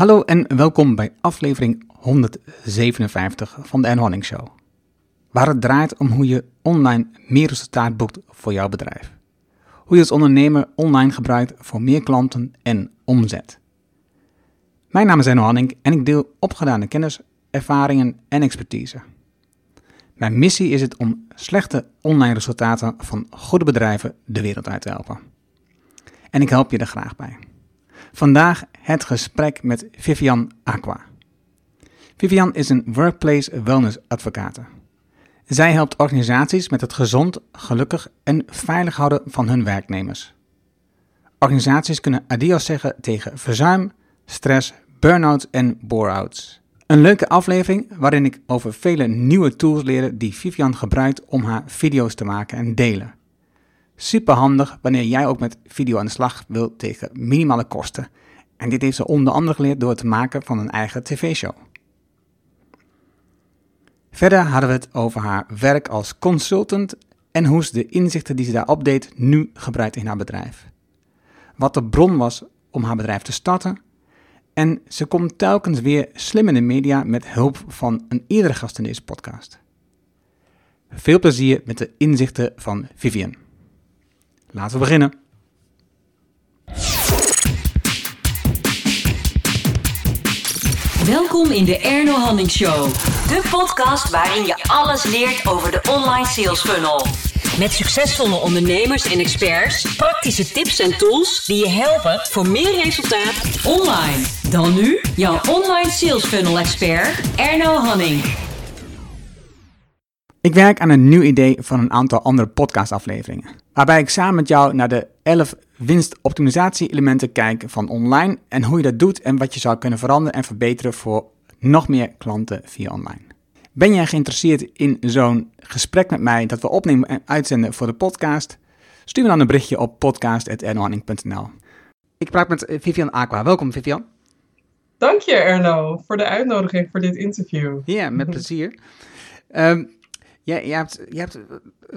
Hallo en welkom bij aflevering 157 van de N Show. Waar het draait om hoe je online meer resultaat boekt voor jouw bedrijf. Hoe je als ondernemer online gebruikt voor meer klanten en omzet. Mijn naam is Enno Hanning en ik deel opgedane kennis, ervaringen en expertise. Mijn missie is het om slechte online resultaten van goede bedrijven de wereld uit te helpen. En ik help je er graag bij. Vandaag het gesprek met Vivian Aqua. Vivian is een workplace wellness advocate. Zij helpt organisaties met het gezond, gelukkig en veilig houden van hun werknemers. Organisaties kunnen adios zeggen tegen verzuim, stress, burn-out en bore-outs. Een leuke aflevering waarin ik over vele nieuwe tools leer die Vivian gebruikt om haar video's te maken en delen. Super handig wanneer jij ook met video aan de slag wilt tegen minimale kosten. En dit heeft ze onder andere geleerd door het maken van een eigen tv-show. Verder hadden we het over haar werk als consultant en hoe ze de inzichten die ze daar opdeed nu gebruikt in haar bedrijf. Wat de bron was om haar bedrijf te starten. En ze komt telkens weer slim in de media met hulp van een eerdere gast in deze podcast. Veel plezier met de inzichten van Vivian. Laten we beginnen. Welkom in de Erno Hanning Show. De podcast waarin je alles leert over de online sales funnel. Met succesvolle ondernemers en experts, praktische tips en tools die je helpen voor meer resultaat online. Dan nu jouw online sales funnel expert Erno Hanning. Ik werk aan een nieuw idee van een aantal andere podcastafleveringen. Waarbij ik samen met jou naar de 11 winstoptimalisatie-elementen kijk van online en hoe je dat doet en wat je zou kunnen veranderen en verbeteren voor nog meer klanten via online. Ben jij geïnteresseerd in zo'n gesprek met mij dat we opnemen en uitzenden voor de podcast? Stuur me dan een berichtje op podcast.ernohanning.nl. Ik praat met Vivian Aqua. Welkom Vivian. Dank je Erno voor de uitnodiging voor dit interview. Ja, met plezier. Um, ja, je, hebt, je hebt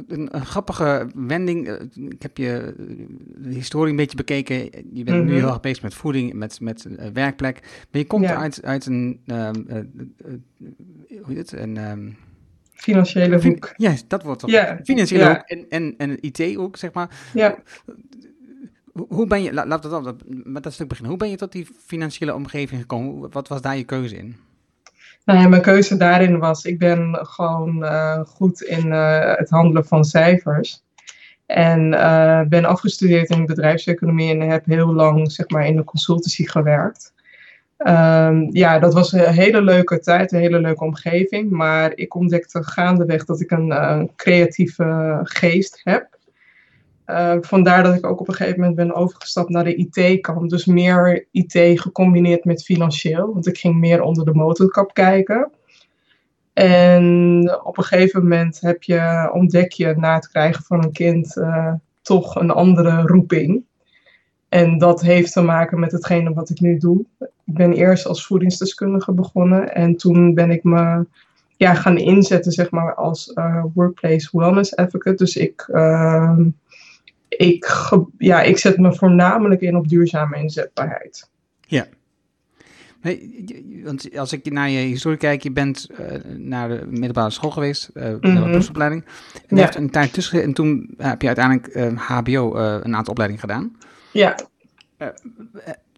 een, een, grappige wending. Eh, ik heb je de historie een beetje bekeken. Je bent nu mhm. heel erg bezig met voeding, met, met uh, werkplek. Maar je komt uit, uit een. Um, uh, hoe heet het? Een. Um, Financiële hoek. Ja, dat wordt toch. Yeah. Financiële hoek en, en, en IT ook, zeg maar. Ja. Hoe ben je, laat, dat, met dat stuk beginnen. Hoe ben je tot die financiële omgeving gekomen? Wat was daar je keuze in? Nou mijn keuze daarin was, ik ben gewoon uh, goed in uh, het handelen van cijfers. En uh, ben afgestudeerd in bedrijfseconomie en heb heel lang zeg maar, in de consultancy gewerkt. Um, ja, dat was een hele leuke tijd, een hele leuke omgeving. Maar ik ontdekte gaandeweg dat ik een creatieve geest heb. Uh, vandaar dat ik ook op een gegeven moment ben overgestapt naar de IT-kant. Dus meer IT gecombineerd met financieel. Want ik ging meer onder de motorkap kijken. En op een gegeven moment heb je, ontdek je na het krijgen van een kind uh, toch een andere roeping. En dat heeft te maken met hetgene wat ik nu doe. Ik ben eerst als voedingsdeskundige begonnen. En toen ben ik me ja, gaan inzetten zeg maar, als uh, workplace wellness advocate. Dus ik ehm, ik, ja, ik zet me voornamelijk in op duurzame inzetbaarheid. Ja. want als ik naar je historie kijk, je bent uh, naar de middelbare school geweest, uh, mm -hmm. beroepsopleiding. En ja. een tijd tussen en toen heb je uiteindelijk uh, HBO een aantal opleidingen gedaan. Ja.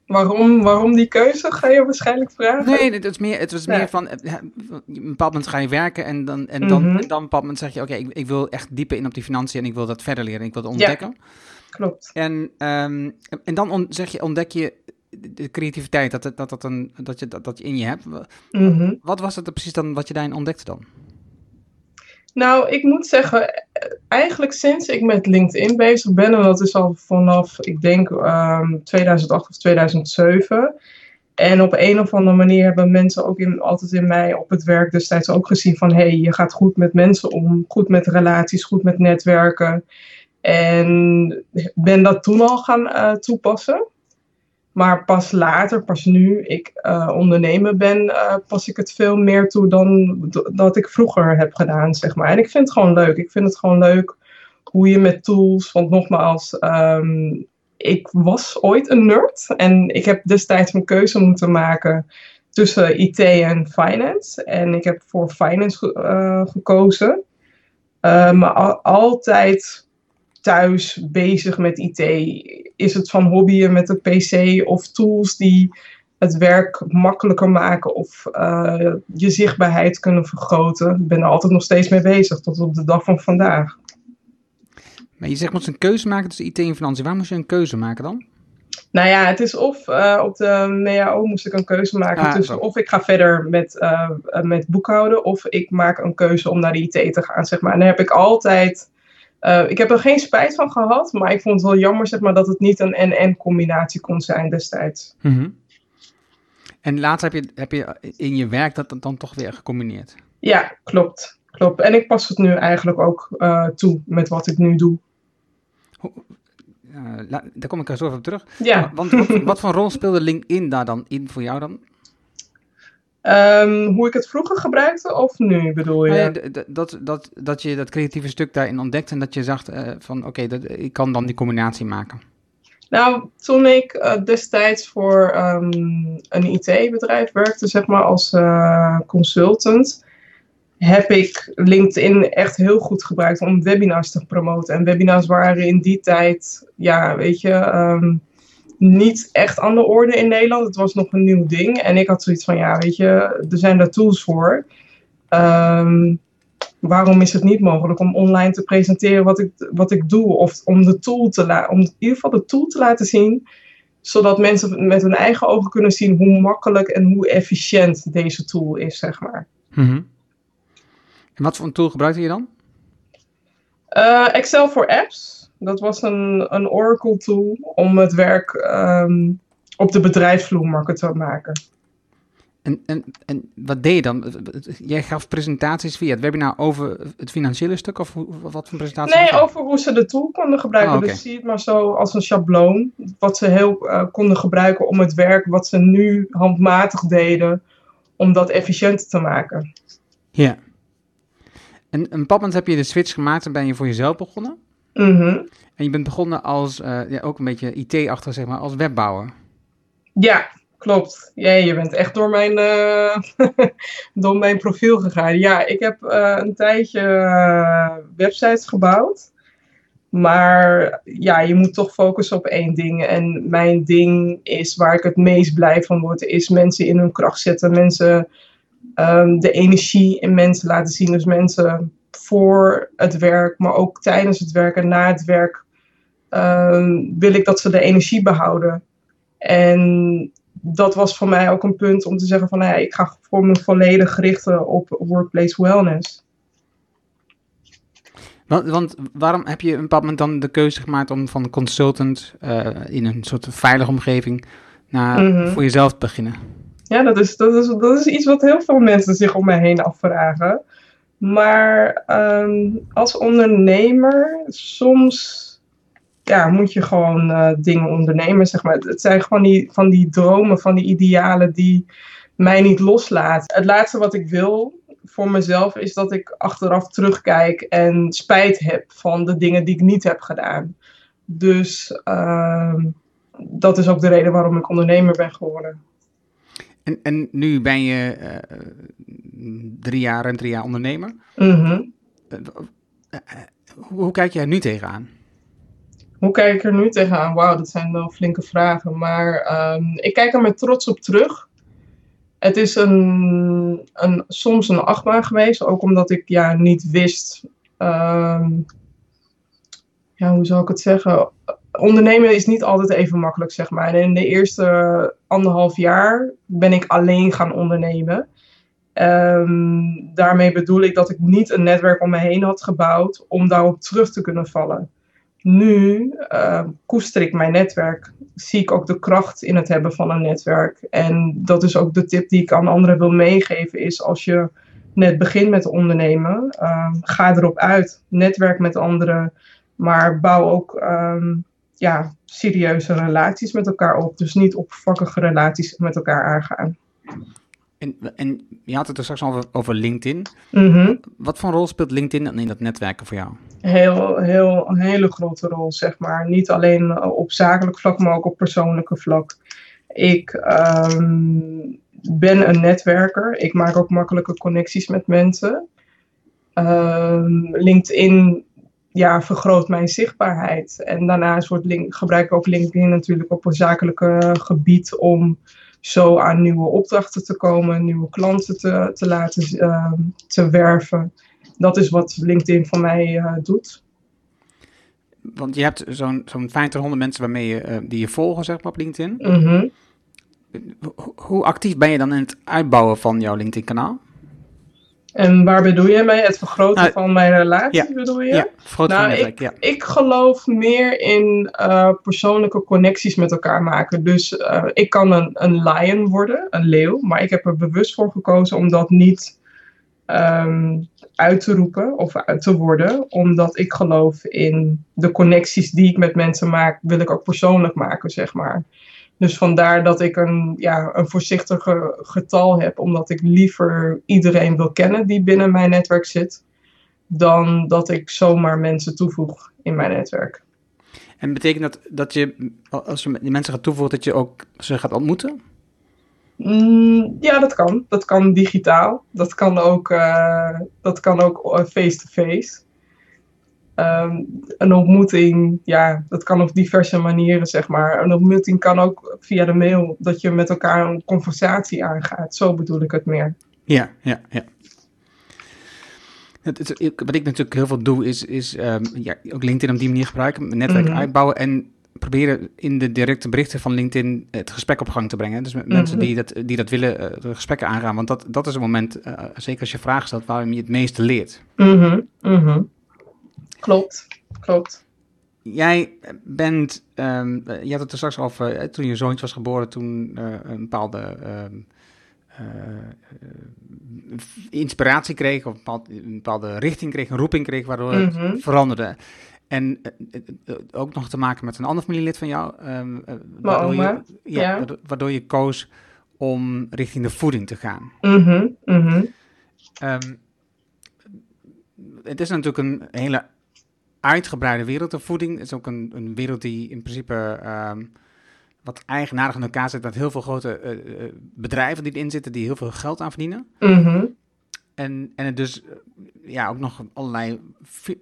Waarom, waarom die keuze, ga je waarschijnlijk vragen? Nee, het was meer, het was meer van, op een bepaald moment ga je werken en dan, en dan, mm en dan op een bepaald moment zeg je, oké, ik, ik, wil echt dieper in op die financiën en ik wil dat verder leren, ik wil dat ontdekken. Ja, klopt. En, um, en dan zeg je, ontdek je de creativiteit, dat, dat, dat, een, dat, je, dat, dat je in je hebt. Mm -hmm. Wat was het precies dan wat je daarin ontdekte dan? Nou, ik moet zeggen, eigenlijk sinds ik met LinkedIn bezig ben, en dat is al vanaf, ik denk, um, ehm, 2008 of 2007. En op een of andere manier hebben mensen ook in, altijd in mij op het werk destijds ook gezien van, hé, hey, je gaat goed met mensen om, goed met relaties, goed met netwerken. En ben dat toen al gaan uh, toepassen. Maar pas later, pas nu ik uh, ondernemer ben, uh, pas ik het veel meer toe dan dat ik vroeger heb gedaan, zeg maar. En ik vind het gewoon leuk. Ik vind het gewoon leuk hoe je met tools, want nogmaals, um, ik was ooit een nerd en ik heb destijds een keuze moeten maken tussen IT en finance. En ik heb voor finance uh, gekozen. Maar al, altijd thuis bezig met IT. Is het van hobbyen met de PC of tools die het werk makkelijker maken of uh, je zichtbaarheid kunnen vergroten. Ik ben er altijd nog steeds mee bezig, tot op de dag van vandaag. Maar je zegt, moet je een keuze maken tussen IT en financiën. Waar moest je een keuze maken dan? Nou ja, het is of uh, op de MEAO moest ik een keuze maken ah, tussen of ik ga verder met, uh, met boekhouden of ik maak een keuze om naar de IT te gaan, zeg maar. En daar heb ik altijd, uh, ik heb er geen spijt van gehad, maar ik vond het wel jammer, zeg maar, dat het niet een NN combinatie kon zijn destijds. Mm -hmm. En later heb je, heb je in je werk dat dan toch weer gecombineerd? Ja, klopt. klopt. En ik pas het nu eigenlijk ook toe met wat ik nu doe. Uh, daar kom ik er zo even op terug. Ja. Want wat, wat, voor rol speelde LinkedIn daar dan in voor jou dan? Um, hoe ik het vroeger gebruikte of nu bedoel je? Nou ja, dat, dat, dat je dat creatieve stuk daarin ontdekt en dat je zag uh, van oké, okay, ik kan dan die combinatie maken. Nou, toen ik uh, destijds voor um, een IT-bedrijf werkte, zeg maar als consultant, heb ik LinkedIn echt heel goed gebruikt om webinars te promoten. En webinars waren in die tijd, ja, weet je, um, niet echt aan de orde in Nederland. Het was nog een nieuw ding. En ik had zoiets van, ja, weet je, er zijn daar tools voor. Um, waarom is het niet mogelijk om online te presenteren wat ik, wat ik doe? Of om de tool te laten, om in ieder geval de tool te laten zien zodat mensen met hun eigen ogen kunnen zien hoe makkelijk en hoe efficiënt deze tool is, zeg maar. -hmm. En wat voor een tool gebruikte je dan? Uh, Excel voor apps. Dat was een, een Oracle tool om het werk um, op de bedrijfsvloer makkelijker te maken. En, en, en wat deed je dan? Jij gaf presentaties via het webinar over het financiële stuk of wat voor presentaties? Nee, over hoe ze de tool konden gebruiken. Oh, okay. Dus zie het maar zo als een schabloon. Wat ze heel uh, konden gebruiken om het werk wat ze nu handmatig deden, om dat efficiënter te maken. Ja. En een moment heb je de switch gemaakt en ben je voor jezelf begonnen. Mm -hmm. En je bent begonnen als, uh, ja, ook een beetje IT-achtig, zeg maar, als webbouwer. Ja, klopt. Ja, je bent echt door mijn, uh, door mijn profiel gegaan. Ja, ik heb uh, een tijdje websites gebouwd. Maar ja, je moet toch focussen op één ding. En mijn ding is waar ik het meest blij van word, is mensen in hun kracht zetten. Mensen um, de energie in mensen laten zien. Dus mensen voor het werk, maar ook tijdens het werk en na het werk um, wil ik dat ze de energie behouden. En dat was voor mij ook een punt om te zeggen van nou ja, ik ga voor me volledig richten op workplace wellness. Want, want, waarom heb je een bepaald moment dan de keuze gemaakt om van consultant uh, in een soort veilige omgeving naar mm -hmm. voor jezelf te beginnen? Ja, dat is, dat, is, dat is iets wat heel veel mensen zich om mij heen afvragen. Maar um, als ondernemer, soms ja, moet je gewoon uh, dingen ondernemen. Zeg maar. Het zijn gewoon die, van die dromen, van die idealen die mij niet loslaten. Het laatste wat ik wil voor mezelf is dat ik achteraf terugkijk en spijt heb van de dingen die ik niet heb gedaan. Dus uh, dat is ook de reden waarom ik ondernemer ben geworden. En, en nu ben je uh, drie jaar en drie jaar ondernemer. Mm -hmm. uh, hoe, hoe, kijk jij nu tegenaan? Hoe kijk ik er nu tegenaan? Wauw, dat zijn wel flinke vragen. Maar um, ik kijk er met trots op terug. Het is een, een, soms een achtbaan geweest, ook omdat ik ja, niet wist. Um, ja, hoe zou ik het zeggen? Ondernemen is niet altijd even makkelijk, zeg maar. En in de eerste anderhalf jaar ben ik alleen gaan ondernemen. Um, daarmee bedoel ik dat ik niet een netwerk om me heen had gebouwd om daarop terug te kunnen vallen. Nu uh, koester ik mijn netwerk, zie ik ook de kracht in het hebben van een netwerk. En dat is ook de tip die ik aan anderen wil meegeven, is als je net begint met ondernemen, uh, ga erop uit. Netwerk met anderen, maar bouw ook ja, serieuze relaties met elkaar op. Dus niet oppervlakkige relaties met elkaar aangaan. En, en je had het er straks al over, over LinkedIn. Mhm. Wat voor rol speelt LinkedIn in dat netwerken voor jou? Heel, heel, een hele grote rol, zeg maar. Niet alleen op zakelijk vlak, maar ook op persoonlijke vlak. Ik ehm, ben een netwerker. Ik maak ook makkelijke connecties met mensen. Ehm, LinkedIn ja, vergroot mijn zichtbaarheid. En daarnaast wordt link, gebruik ik ook LinkedIn natuurlijk op een zakelijke gebied om zo aan nieuwe opdrachten te komen, nieuwe klanten te, te laten uh, te werven. Dat is wat LinkedIn voor mij uh, doet. Want je hebt zo'n zo'n 500 mensen waarmee je, uh, die je volgen zeg maar, op LinkedIn. Mm -hmm. Hoe actief ben je dan in het uitbouwen van jouw LinkedIn-kanaal? En waar bedoel je mee? Het vergroten nou, van mijn relatie, ja, bedoel je? Ja, vergroten nou, van netwerk, ik, ja. ik geloof meer in uh, persoonlijke connecties met elkaar maken. Dus uh, ik kan een, een lion worden, een leeuw. Maar ik heb er bewust voor gekozen om dat niet um, uit te roepen of uit te worden. Omdat ik geloof in de connecties die ik met mensen maak, wil ik ook persoonlijk maken, zeg maar. Dus vandaar dat ik een, ja, een voorzichtige getal heb, omdat ik liever iedereen wil kennen die binnen mijn netwerk zit, dan dat ik zomaar mensen toevoeg in mijn netwerk. En betekent dat dat je, als je die mensen gaat toevoegen, dat je ook ze gaat ontmoeten? Mm, ja, dat kan. Dat kan digitaal. Dat kan ook uh, dat kan ook face-to-face. Um, een ontmoeting, ja, dat kan op diverse manieren, zeg maar. Een ontmoeting kan ook via de mail, dat je met elkaar een conversatie aangaat. Zo bedoel ik het meer. Ja, ja, ja. Het, het, wat ik natuurlijk heel veel doe, is, is um, ja, ook LinkedIn op die manier gebruiken, netwerk Mhm. uitbouwen en proberen in de directe berichten van LinkedIn het gesprek op gang te brengen. Dus met Mhm. mensen die dat, die dat willen, uh, de gesprekken aangaan. Want dat, dat is een moment, uh, zeker als je vragen stelt, waarom je het meeste leert. Mhm, mhm. Klopt, klopt. Jij bent, um, je had het er straks over, toen je zoontje was geboren, toen uh, een bepaalde um, uh, inspiratie kreeg, of een bepaalde, richting kreeg, een roeping kreeg, waardoor het Mhm. veranderde. En uh, ook nog te maken met een ander familielid van jou, um, waardoor, je, ja, ja. Waardoor, waardoor, je koos om richting de voeding te gaan. Mhm, mhm. het is natuurlijk een hele uitgebreide wereld, de voeding. Het is ook een, een wereld die in principe um, wat eigenaardig in elkaar zit met heel veel grote uh, bedrijven die erin zitten, die heel veel geld aan verdienen. Mhm. En, en het dus ja, ook nog allerlei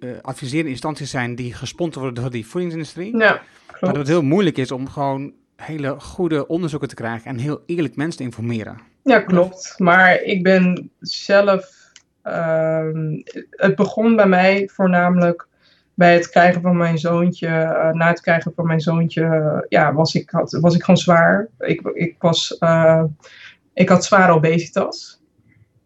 uh, adviserende instanties zijn die gesponsord worden door die voedingsindustrie. Ja, klopt. Waardoor het heel moeilijk is om gewoon hele goede onderzoeken te krijgen en heel eerlijk mensen te informeren. Ja, klopt. Maar ik ben zelf. Uh, het begon bij mij voornamelijk bij het krijgen van mijn zoontje, uh, na het krijgen van mijn zoontje, uh, ja, was ik, had, was ik gewoon zwaar. Ik, ik, was, uh, ik had zware obesitas.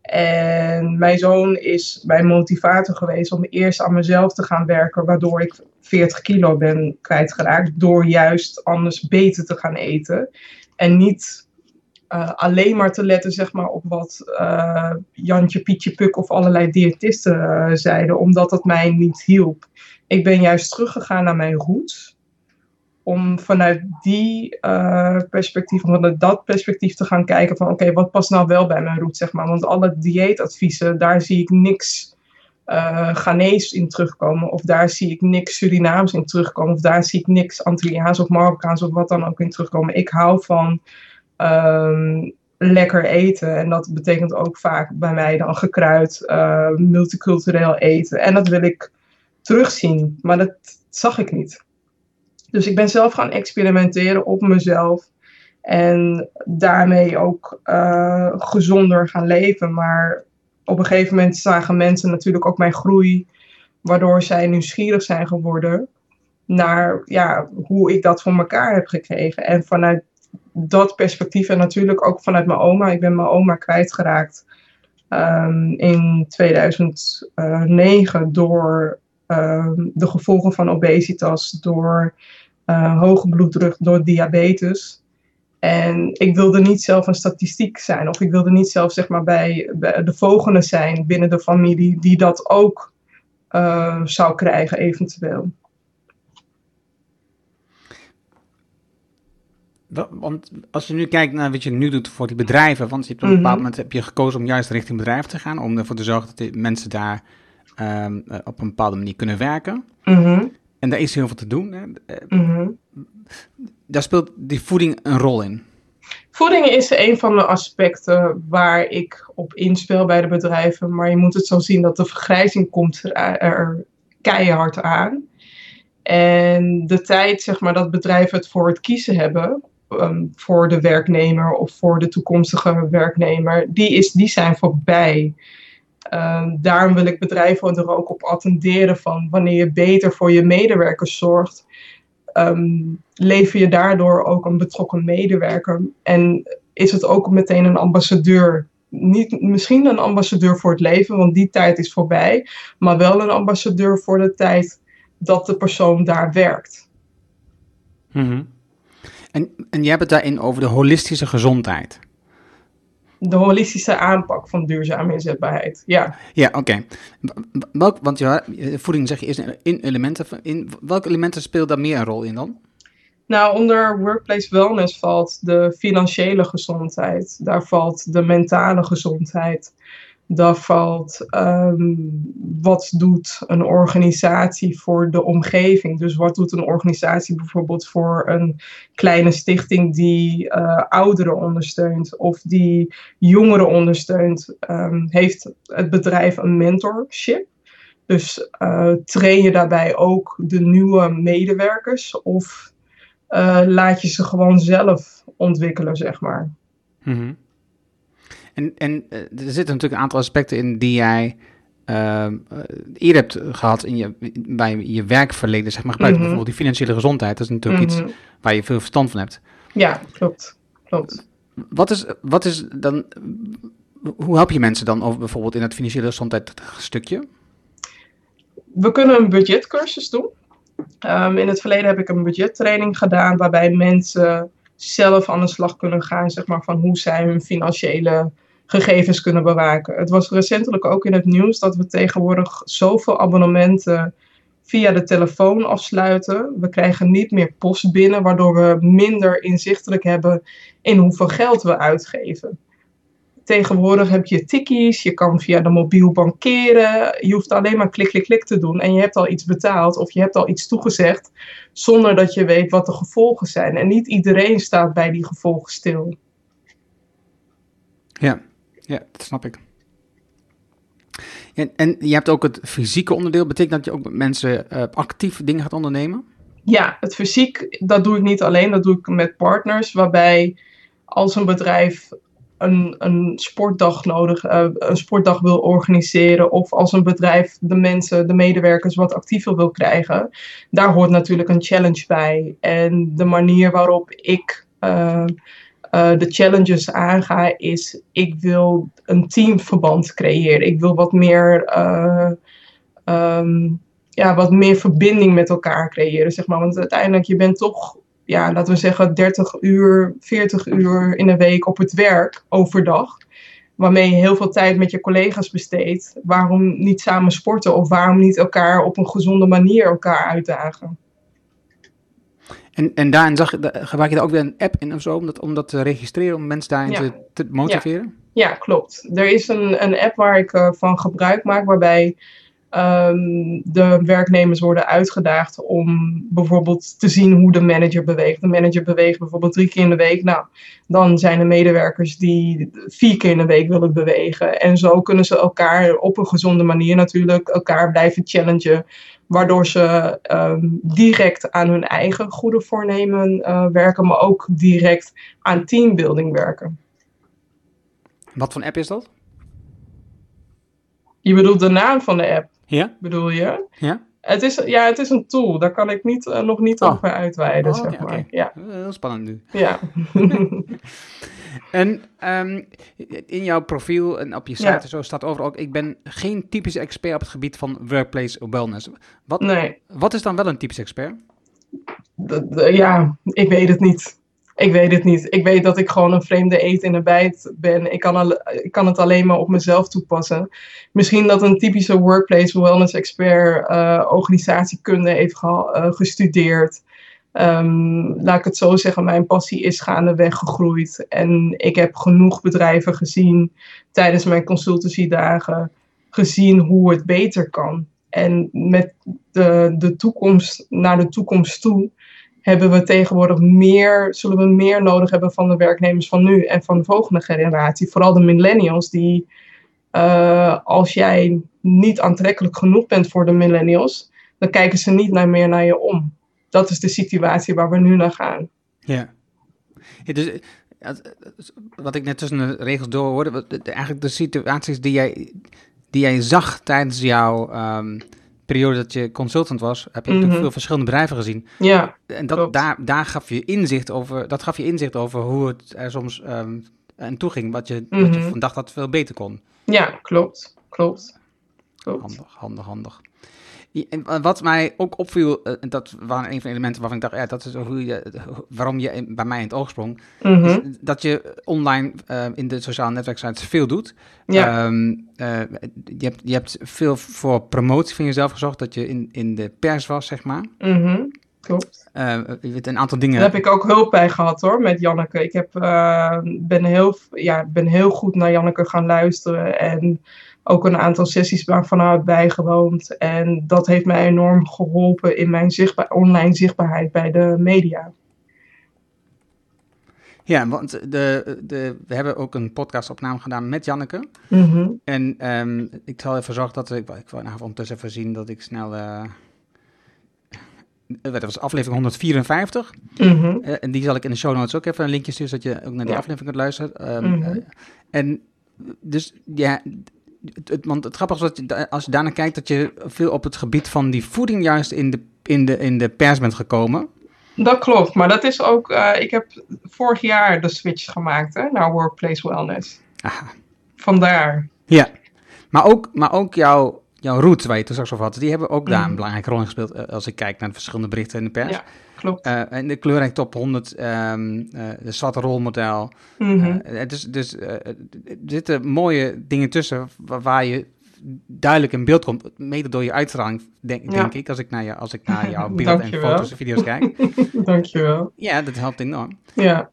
En mijn zoon is mijn motivator geweest om eerst aan mezelf te gaan werken, waardoor ik 40 kilo ben kwijtgeraakt, door juist anders beter te gaan eten. En niet alleen maar te letten zeg maar, op wat Jantje, Pietje, Puk of allerlei diëtisten zeiden, omdat dat mij niet hielp. Ik ben juist teruggegaan naar mijn roots. Om vanuit die uh, perspectief, vanuit dat perspectief te gaan kijken van oké, wat past nou wel bij mijn roots, zeg maar. Want alle dieetadviezen, daar zie ik niks uh, Ghanese in terugkomen. Of daar zie ik niks Surinaams in terugkomen. Of daar zie ik niks Antilliaans of Marokkaans of wat dan ook in terugkomen. Ik hou van um, lekker eten. En dat betekent ook vaak bij mij dan gekruid, uh, multicultureel eten. En dat wil ik terugzien. Maar dat zag ik niet. Dus ik ben zelf gaan experimenteren op mezelf. En daarmee ook uh, gezonder gaan leven. Maar op een gegeven moment zagen mensen natuurlijk ook mijn groei. Waardoor zij nieuwsgierig zijn geworden naar ja, hoe ik dat voor elkaar heb gekregen. En vanuit dat perspectief en natuurlijk ook vanuit mijn oma. Ik ben mijn oma kwijtgeraakt um, in 2009 door um, de gevolgen van obesitas, door uh, hoge bloeddruk, door diabetes. En ik wilde niet zelf een statistiek zijn, of ik wilde niet zelf zeg maar bij, bij de volgende zijn binnen de familie die dat ook uh, zou krijgen, eventueel. Want als je nu kijkt naar wat je nu doet voor die bedrijven, want je hebt op een bepaald moment heb je gekozen om juist richting bedrijven te gaan, om ervoor te zorgen dat de mensen daar um, op een bepaalde manier kunnen werken. Mhm. En daar is heel veel te doen. Hè. Mhm. Daar speelt die voeding een rol in. Voeding is een van de aspecten waar ik op inspel bij de bedrijven. Maar je moet het zo zien dat de vergrijzing komt er, er keihard aan. En de tijd zeg maar, dat bedrijven het voor het kiezen hebben, ehm, voor de werknemer of voor de toekomstige werknemer, die, is, die zijn voorbij. Ehm, daarom wil ik bedrijven er ook op attenderen van wanneer je beter voor je medewerkers zorgt, um, lever je daardoor ook een betrokken medewerker. En is het ook meteen een ambassadeur. Niet, misschien een ambassadeur voor het leven, want die tijd is voorbij, maar wel een ambassadeur voor de tijd dat de persoon daar werkt. Mhm. En, en jij hebt het daarin over de holistische gezondheid. De holistische aanpak van duurzame inzetbaarheid, ja. Ja, oké. Welk, want ja, voeding zeg je is in elementen. In, welke elementen speelt daar meer een rol in dan? Nou, onder workplace wellness valt de financiële gezondheid. Daar valt de mentale gezondheid. Daar valt um, wat doet een organisatie voor de omgeving. Dus wat doet een organisatie bijvoorbeeld voor een kleine stichting die uh, ouderen ondersteunt of die jongeren ondersteunt. Um, heeft het bedrijf een mentorship? Dus uh, train je daarbij ook de nieuwe medewerkers of uh, laat je ze gewoon zelf ontwikkelen, zeg maar? Mm. En, en uh, er zitten natuurlijk een aantal aspecten in die jij uh, eerder hebt gehad in je, bij je werkverleden, zeg maar, mm -hmm. bijvoorbeeld die financiële gezondheid. Dat is natuurlijk mm -hmm. iets waar je veel verstand van hebt. Ja, klopt. klopt. Wat is, wat is dan, hoe help je mensen dan over bijvoorbeeld in het financiële gezondheid stukje? We kunnen een budgetcursus doen. Um, in het verleden heb ik een budgettraining gedaan waarbij mensen zelf aan de slag kunnen gaan, zeg maar, van hoe zij hun financiële gegevens kunnen bewaken. Het was recentelijk ook in het nieuws dat we tegenwoordig zoveel abonnementen via de telefoon afsluiten. We krijgen niet meer post binnen, waardoor we minder inzichtelijk hebben in hoeveel geld we uitgeven. Tegenwoordig heb je tikkies, je kan via de mobiel bankeren. Je hoeft alleen maar klik, klik, klik te doen en je hebt al iets betaald of je hebt al iets toegezegd zonder dat je weet wat de gevolgen zijn. En niet iedereen staat bij die gevolgen stil. Ja, ja dat snap ik. En, en je hebt ook het fysieke onderdeel. Betekent dat je ook met mensen uh, actief dingen gaat ondernemen? Ja, het fysiek, dat doe ik niet alleen. Dat doe ik met partners, waarbij als een bedrijf een, een sportdag nodig, uh, een sportdag wil organiseren, of als een bedrijf de mensen, de medewerkers wat actiever wil krijgen, daar hoort natuurlijk een challenge bij. En de manier waarop ik uh, de challenges aanga, is ik wil een teamverband creëren. Ik wil wat meer. Um, ja, wat meer verbinding met elkaar creëren, zeg maar. Want uiteindelijk, je bent toch ja, laten we zeggen 30 uur, 40 uur in een week op het werk overdag. Waarmee je heel veel tijd met je collega's besteedt. Waarom niet samen sporten of waarom niet elkaar op een gezonde manier elkaar uitdagen? En, en daarin zag, gebruik je daar ook weer een app in of zo om dat, om dat te registreren, om mensen daarin ja. te, te, motiveren? Ja. ja. klopt. Er is een, een app waar ik uh, van gebruik maak, waarbij Um, de werknemers worden uitgedaagd om bijvoorbeeld te zien hoe de manager beweegt. De manager beweegt bijvoorbeeld drie keer in de week. Nou, dan zijn er medewerkers die vier keer in de week willen bewegen. En zo kunnen ze elkaar op een gezonde manier natuurlijk elkaar blijven challengen. Waardoor ze um, direct aan hun eigen goede voornemen uh, werken, maar ook direct aan teambuilding werken. Wat voor app is dat? Je bedoelt de naam van de app? Ja. Bedoel je? Ja. Het is, ja, het is een tool. Daar kan ik niet, uh, nog niet oh. over uitweiden, oh, okay, zeg maar. Okay. Ja. Heel spannend nu. Ja. en um, in jouw profiel en op je site ja. en zo staat overal ook... ik ben geen typische expert op het gebied van workplace wellness. Wat, nee. wat is dan wel een typisch expert? Ja, ik weet het niet. Ik weet het niet. Ik weet dat ik gewoon een vreemde eet in de bijt ben. Ik kan, al, ik kan het alleen maar op mezelf toepassen. Misschien dat een typische workplace wellness expert uh, organisatiekunde heeft ge, uh, gestudeerd. Ehm, laat ik het zo zeggen, mijn passie is gaandeweg gegroeid. En ik heb genoeg bedrijven gezien tijdens mijn consultancydagen, gezien hoe het beter kan. En met de, de toekomst, naar de toekomst toe, hebben we tegenwoordig meer, zullen we meer nodig hebben van de werknemers van nu en van de volgende generatie. Vooral de millennials, die uh, als jij niet aantrekkelijk genoeg bent voor de millennials, dan kijken ze niet naar meer naar je om. Dat is de situatie waar we nu naar gaan. Ja. dus eh, wat ik net tussen de regels door hoorde, eigenlijk de situaties die jij, die jij zag tijdens jouw um, periode dat je consultant was, heb je mm veel verschillende bedrijven gezien. Ja. En dat, daar, daar gaf je inzicht over, dat gaf je inzicht over hoe het er soms um, en toe ging, wat je, wat je mhm. van dacht dat het veel beter kon. Ja, klopt. Klopt. klopt. Handig, handig, handig. Wat mij ook opviel, eh, dat waren een van de elementen waarvan ik dacht, ja, dat is hoe je, waarom je bij mij in het oog sprong, mm dat je online uh, in de sociale netwerksites veel doet. Ja. Um, uh, je, hebt, je hebt veel voor promotie van jezelf gezorgd, dat je in, in de pers was, zeg maar. Mm Klopt. Uh, je weet een aantal dingen. Daar heb ik ook hulp bij gehad hoor, met Janneke. Ik heb, ben, heel, ja, ben heel goed naar Janneke gaan luisteren en ook een aantal sessies ik bijgewoond. En dat heeft mij enorm geholpen in mijn zichtbaar, online zichtbaarheid bij de media. Ja, want de, de, we hebben ook een podcastopname gedaan met Janneke. Mhm. En um, ik zal even zorgen dat ik, ik wil nou ondertussen even zien dat ik snel. Uh, dat was aflevering 154. Mm uh, en die zal ik in de show notes ook even een linkje sturen, zodat je ook naar die aflevering kunt luisteren. Um, mm -hmm. uh, en dus ja, het, want het grappige is dat als je daarnaar kijkt, dat je veel op het gebied van die voeding juist in de, in de, in de pers bent gekomen. Dat klopt, maar dat is ook, uh, ik heb vorig jaar de switch gemaakt hè, naar Workplace Wellness. Aha. Vandaar. Ja, maar ook, maar ook jouw, jouw roots waar je toen straks over had, die hebben ook daar een mm. belangrijke rol in gespeeld uh, als ik kijk naar de verschillende berichten in de pers. Ja klopt. Uh, en de kleurrijk top 100, um, uh, de zwarte rolmodel. Mm -hmm. uh, dus dus er zitten mooie dingen tussen waar, waar, je duidelijk in beeld komt. Mede door je uitstraling, denk, ja. denk ik, als ik naar, je, als ik naar jouw beeld en foto's en video's kijk. Dankjewel. Ja, dat helpt enorm. Ja.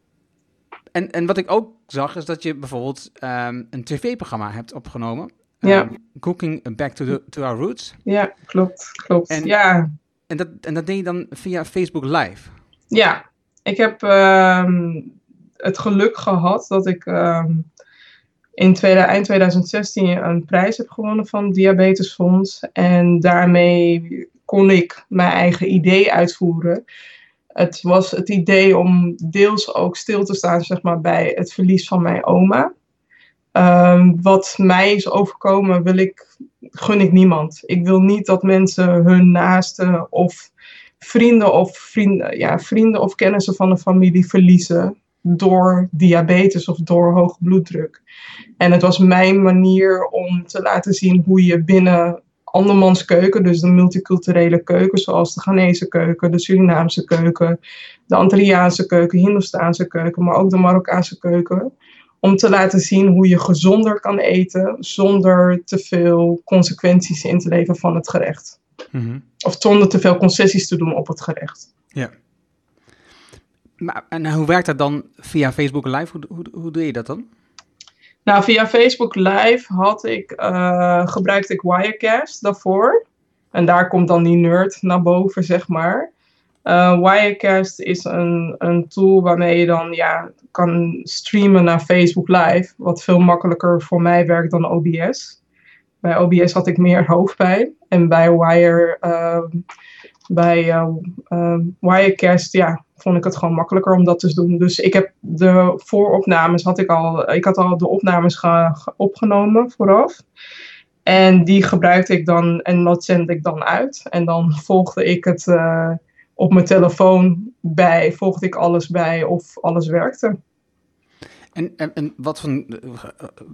En, en wat ik ook zag, is dat je bijvoorbeeld um, een tv-programma hebt opgenomen. Ja. Um, Cooking Back to, the, to Our Roots. Ja, klopt. klopt. En, ja. En dat, en dat deed je dan via Facebook Live? Ja, ik heb um, het geluk gehad dat ik um, in tweede, eind 2016 een prijs heb gewonnen van Diabetesfonds. En daarmee kon ik mijn eigen idee uitvoeren. Het was het idee om deels ook stil te staan zeg maar, bij het verlies van mijn oma. Um, wat mij is overkomen, wil ik, gun ik niemand. Ik wil niet dat mensen hun naasten of vrienden of, vrienden, ja, vrienden of kennissen van de familie verliezen door diabetes of door hoge bloeddruk. En het was mijn manier om te laten zien hoe je binnen andermans keuken, dus de multiculturele keuken, zoals de Ghanese keuken, de Surinaamse keuken, de Antilliaanse keuken, Hindoestaanse keuken, maar ook de Marokkaanse keuken, om te laten zien hoe je gezonder kan eten zonder te veel consequenties in te leven van het gerecht. Mm -hmm. Of zonder te veel concessies te doen op het gerecht. Ja. Maar, en hoe werkt dat dan via Facebook Live? Hoe, hoe, hoe doe je dat dan? Nou, via Facebook Live had ik, uh, gebruikte ik Wirecast daarvoor. En daar komt dan die nerd naar boven, zeg maar. Uh, Wirecast is een, een tool waarmee je dan ja, kan streamen naar Facebook Live. Wat veel makkelijker voor mij werkt dan OBS. Bij OBS had ik meer hoofdpijn. En bij Wire, uh, bij uh, Wirecast ja, vond ik het gewoon makkelijker om dat te doen. Dus ik heb de vooropnames, had ik al, ik had al de opnames opgenomen vooraf. En die gebruikte ik dan en dat zend ik dan uit. En dan volgde ik het uh, op mijn telefoon bij, volgde ik alles bij of alles werkte. En, en, en wat van,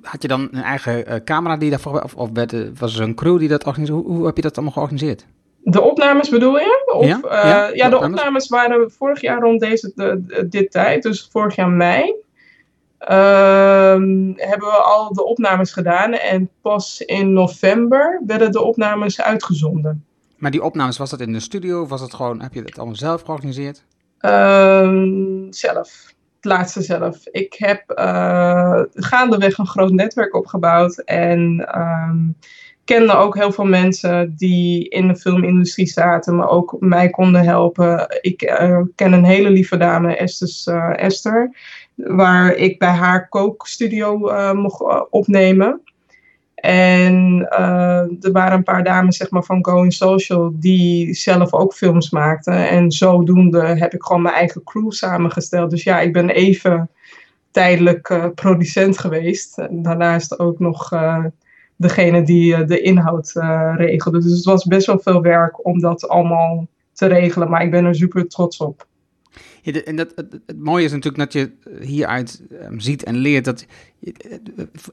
had je dan een eigen uh, camera die daarvoor, of, of werd, was er een crew die dat organiseerde? Hoe, hoe heb je dat allemaal georganiseerd? De opnames bedoel je? Of, ja, uh, ja, ja, de, opnames. opnames waren vorig jaar rond deze, de, de, dit tijd, dus vorig jaar mei. Uh, hebben we al de opnames gedaan en pas in november werden de opnames uitgezonden. Maar die opnames, was dat in de studio was het gewoon, heb je het allemaal zelf georganiseerd? Ehm, zelf. Het laatste zelf. Ik heb uh, gaandeweg een groot netwerk opgebouwd en um, kende ook heel veel mensen die in de filmindustrie zaten, maar ook mij konden helpen. Ik uh, ken een hele lieve dame, Esther, uh, Esther waar ik bij haar kookstudio mocht opnemen. En uh, er waren een paar dames zeg maar, van Going Social die zelf ook films maakten. En zodoende heb ik gewoon mijn eigen crew samengesteld. Dus ja, ik ben even tijdelijk uh, producent geweest. En daarnaast ook nog uh, degene die de inhoud regelde. Dus het was best wel veel werk om dat allemaal te regelen. Maar ik ben er super trots op. Ja, de, en dat, het, het, mooie is natuurlijk dat je hieruit um, ziet en leert dat. In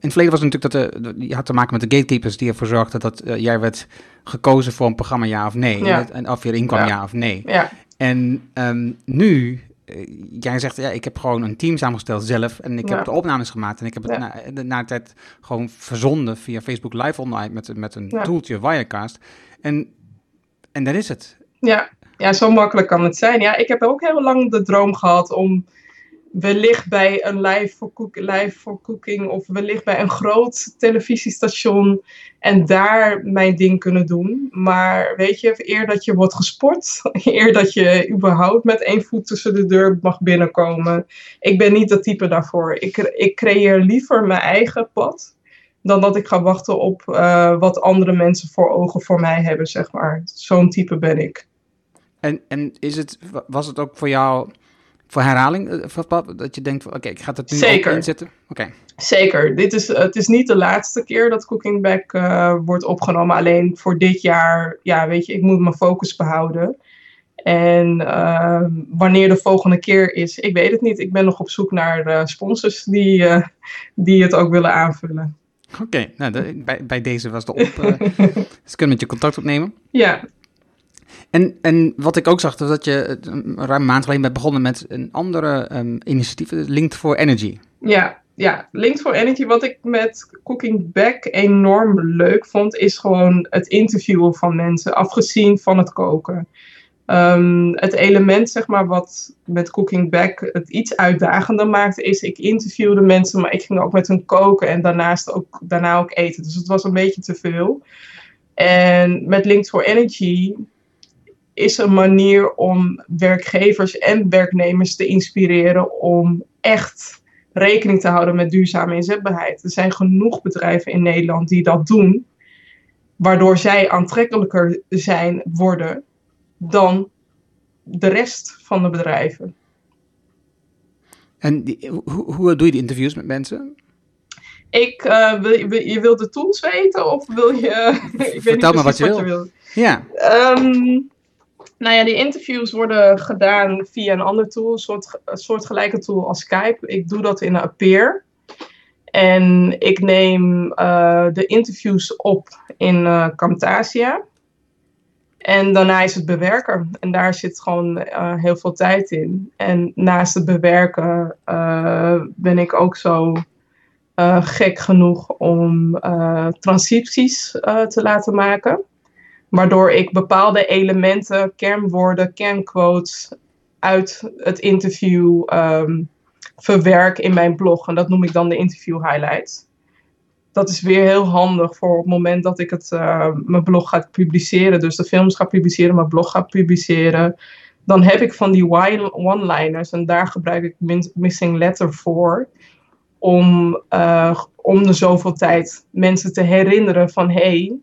het verleden was het natuurlijk dat de, je had te maken met de gatekeepers die ervoor zorgden dat uh, jij werd gekozen voor een programma, ja of nee. Ja. En of je erin kwam, ja, ja of nee. Ja. En um, nu, jij zegt, ja, ik heb gewoon een team samengesteld zelf en ik heb de opnames gemaakt en ik heb het na, na de tijd gewoon verzonden via Facebook Live online met, met een toeltje, Wirecast. En, en dat is het. Ja, ja, zo makkelijk kan het zijn. Ja, ik heb ook heel lang de droom gehad om wellicht bij een live for, cook, live for cooking of wellicht bij een groot televisiestation en daar mijn ding kunnen doen. Maar weet je, eer dat je wordt gesport, eer dat je überhaupt met één voet tussen de deur mag binnenkomen. Ik ben niet dat type daarvoor. Ik, ik creëer liever mijn eigen pad dan dat ik ga wachten op uh, wat andere mensen voor ogen voor mij hebben, zeg maar. Zo'n type ben ik. En, en is het, was het ook voor jou voor herhaling, dat je denkt, oké, okay, ik ga het nu Zeker. inzetten? Oké. Okay. Zeker. Dit is, het is niet de laatste keer dat Cooking Back uh, wordt opgenomen. Alleen voor dit jaar, ja, weet je, ik moet mijn focus behouden. En uh, wanneer de volgende keer is, ik weet het niet. Ik ben nog op zoek naar uh, sponsors die, die het ook willen aanvullen. Oké, okay, nou, de, bij, bij deze was de op. dus kunnen met je contact opnemen. Ja, en, en wat ik ook zag, dat je ruim een maand geleden bent begonnen met een andere um, initiatief, Linked for Energy. Ja, ja, Linked for Energy, wat ik met Cooking Back enorm leuk vond, is gewoon het interviewen van mensen, afgezien van het koken. Um, het element, zeg maar, wat met Cooking Back het iets uitdagender maakte, is ik interviewde mensen, maar ik ging ook met hun koken en daarnaast ook, daarna ook eten. Dus het was een beetje te veel. En met Linked for Energy is een manier om werkgevers en werknemers te inspireren om echt rekening te houden met duurzame inzetbaarheid. Er zijn genoeg bedrijven in Nederland die dat doen, waardoor zij aantrekkelijker zijn worden dan de rest van de bedrijven. En die, hoe, hoe doe je die interviews met mensen? Ik, uh, wil, wil, je wil de tools weten of wil je... ik Vertel me wat je, wat wil. je wil. Ja. Um, nou ja, die interviews worden gedaan via een ander tool, een soort, soortgelijke tool als Skype. Ik doe dat in een Appear. En ik neem uh, de interviews op in uh, Camtasia. En daarna is het bewerken. En daar zit gewoon uh, heel veel tijd in. En naast het bewerken ben ik ook zo gek genoeg om transcripties te laten maken waardoor ik bepaalde elementen, kernwoorden, kernquotes uit het interview um, verwerk in mijn blog. En dat noem ik dan de interview highlights. Dat is weer heel handig voor het moment dat ik het, uh, mijn blog ga publiceren. Dus de films ga publiceren, mijn blog ga publiceren. Dan heb ik van die one-liners en daar gebruik ik missing letter voor. Om, uh, om de zoveel tijd mensen te herinneren van hé, hey,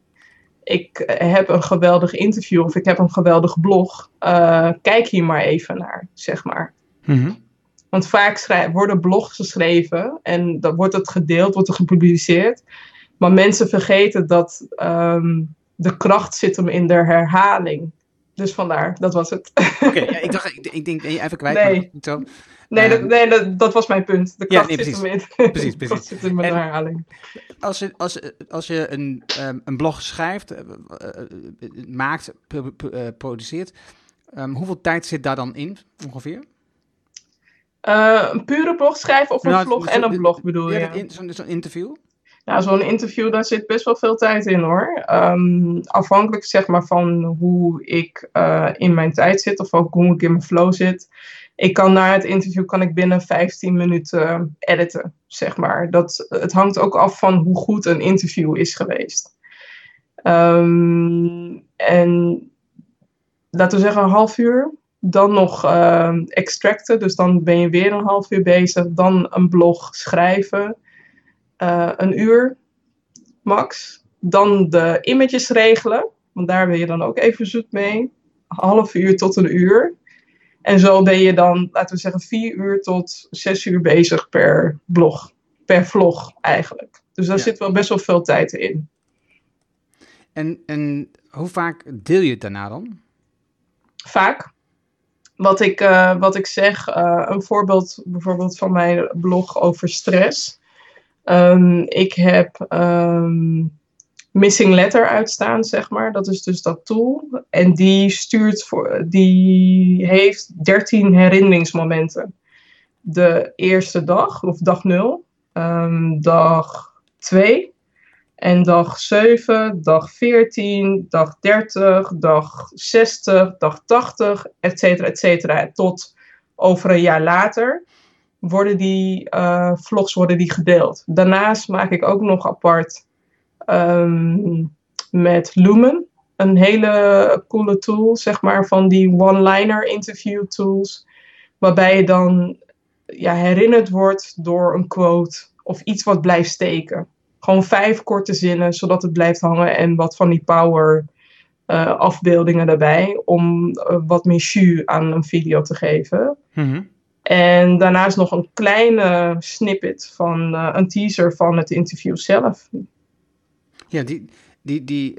ik heb een geweldig interview of ik heb een geweldig blog. Uh, kijk hier maar even naar, zeg maar. Mm-hmm. Want vaak worden blogs geschreven en dan wordt het gedeeld, wordt het gepubliceerd. Maar mensen vergeten dat um, de kracht zit hem in de herhaling. Dus vandaar, dat was het. Oké, okay, ja, ik dacht, ik, ik denk even kwijt. Nee, zo. nee, dat, nee dat, dat, was mijn punt. De kracht ja, nee, zit hem in, precies, precies. zit in de herhaling. Als je, als, als je een, um, een blog schrijft, uh, uh, maakt, uh, produceert, um, hoeveel tijd zit daar dan in ongeveer? een pure blog schrijven of een nou, vlog en een blog bedoel ja, je? Zo'n zo interview? Nou, zo'n interview, daar zit best wel veel tijd in hoor. Ehm, afhankelijk zeg maar van hoe ik uh, in mijn tijd zit of ook hoe ik in mijn flow zit. Ik kan na het interview kan ik binnen 15 minuten editen, zeg maar. Dat, het hangt ook af van hoe goed een interview is geweest. Um, en laten we zeggen een half uur. Dan nog uh, extracten, dus dan ben je weer een half uur bezig. Dan een blog schrijven uh, een uur max. Dan de images regelen, want daar ben je dan ook even zoet mee. Een half uur tot een uur. En zo ben je dan, laten we zeggen, vier uur tot zes uur bezig per blog. Per vlog eigenlijk. Dus daar zit wel best wel veel tijd in. En, en hoe vaak deel je het daarna dan? Vaak. Wat ik, uh, wat ik zeg, uh, een voorbeeld bijvoorbeeld van mijn blog over stress. Um, ik heb um, Missing Letter uitstaan, zeg maar. Dat is dus dat tool. En die stuurt voor, die heeft 13 herinneringsmomenten. De eerste dag, of dag 0, um, dag 2, en dag 7, dag 14, dag 30, dag 60, dag 80, et cetera, et cetera. Tot over een jaar later worden die uh, vlogs worden die gedeeld. Daarnaast maak ik ook nog apart um, met Lumen. Een hele coole tool, zeg maar, van die one-liner interview tools. Waarbij je dan ja, herinnerd wordt door een quote of iets wat blijft steken. Gewoon vijf korte zinnen, zodat het blijft hangen en wat van die power uh, afbeeldingen daarbij. Om uh, wat meer jus aan een video te geven. -hmm. En daarnaast nog een kleine snippet van uh, een teaser van het interview zelf. Ja, die, die, die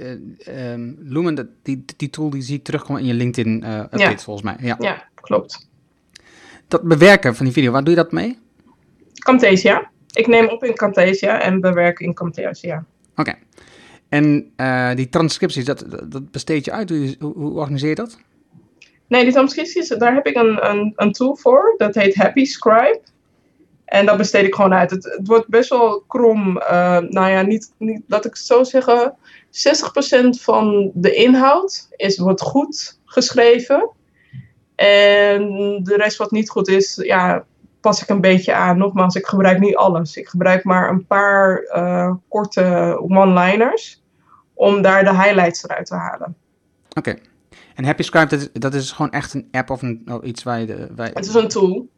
uh, um, Lumen, die, die tool die zie ik terugkomen in je LinkedIn uh, update ja. volgens mij. Ja. ja, klopt. Dat bewerken van die video, waar doe je dat mee? Camtasia. Ik neem op in Camtasia en bewerk in Camtasia. Oké. Okay. En die transcripties, dat, dat besteed je uit? Hoe, hoe organiseer je dat? Nee, die daar heb ik een, een, een tool voor. Dat heet Happy Scribe. En dat besteed ik gewoon uit. Het, wordt best wel krom. Uh, nou ja, niet, niet, laat ik het zo zeggen. 60% van de inhoud is, wordt goed geschreven. En de rest wat niet goed is, ja, pas ik een beetje aan. Nogmaals, ik gebruik niet alles. Ik gebruik maar een paar uh, korte one-liners. Om daar de highlights eruit te halen. Oké. En Happy dat is, dat is gewoon echt een app of een, oh, iets waar je... De, waar... Het is een tool.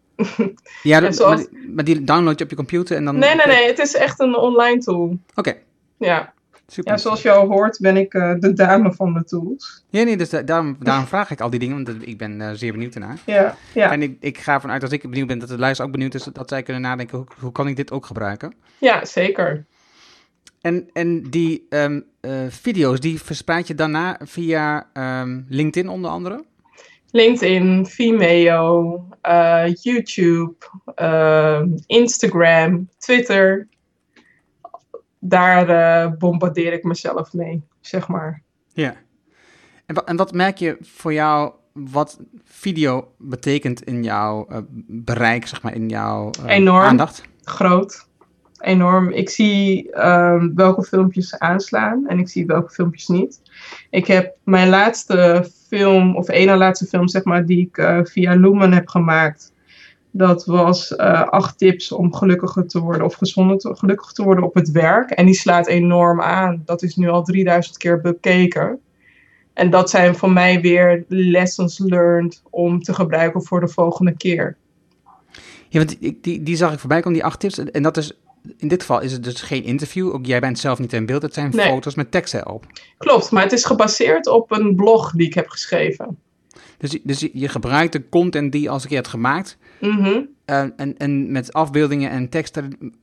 ja, dat, zoals... maar, maar, die download je op je computer en dan... Nee, nee, nee, het is echt een online tool. Oké. Okay. Ja. Super. Ja, zoals je al hoort ben ik uh, de dame van de tools. Ja, nee, dus daarom, daarom vraag ik al die dingen, want ik ben uh, zeer benieuwd ernaar. Ja, ja. En ik, ik ga ervan uit, als ik benieuwd ben, dat de luister ook benieuwd is, dat zij kunnen nadenken, hoe, hoe kan ik dit ook gebruiken? Ja, zeker. En, en die um, uh, video's, die verspreid je daarna via um, LinkedIn onder andere? LinkedIn, Vimeo, uh, YouTube, uh, Instagram, Twitter. Daar uh, bombardeer ik mezelf mee, zeg maar. Ja. En, wat, en wat merk je voor jou wat video betekent in jouw bereik, zeg maar, in jouw Enorm aandacht? groot enorm. Ik zie um, welke filmpjes aanslaan en ik zie welke filmpjes niet. Ik heb mijn laatste film, of één laatste film, zeg maar, die ik uh, via Lumen heb gemaakt. Dat was uh, acht tips om gelukkiger te worden of gezonder te, gelukkig te worden op het werk. En die slaat enorm aan. Dat is nu al 3000 keer bekeken. En dat zijn voor mij weer lessons learned om te gebruiken voor de volgende keer. Ja, want die, die, die zag ik voorbij komen, die acht tips. En dat is in dit geval is het dus geen interview. Ook jij bent zelf niet in beeld. Het zijn nee. foto's met tekst erop. Klopt, maar het is gebaseerd op een blog die ik heb geschreven. Dus, dus je gebruikt de content die je als een keer hebt gemaakt. Mm -hmm. uh, en, en met afbeeldingen en teksten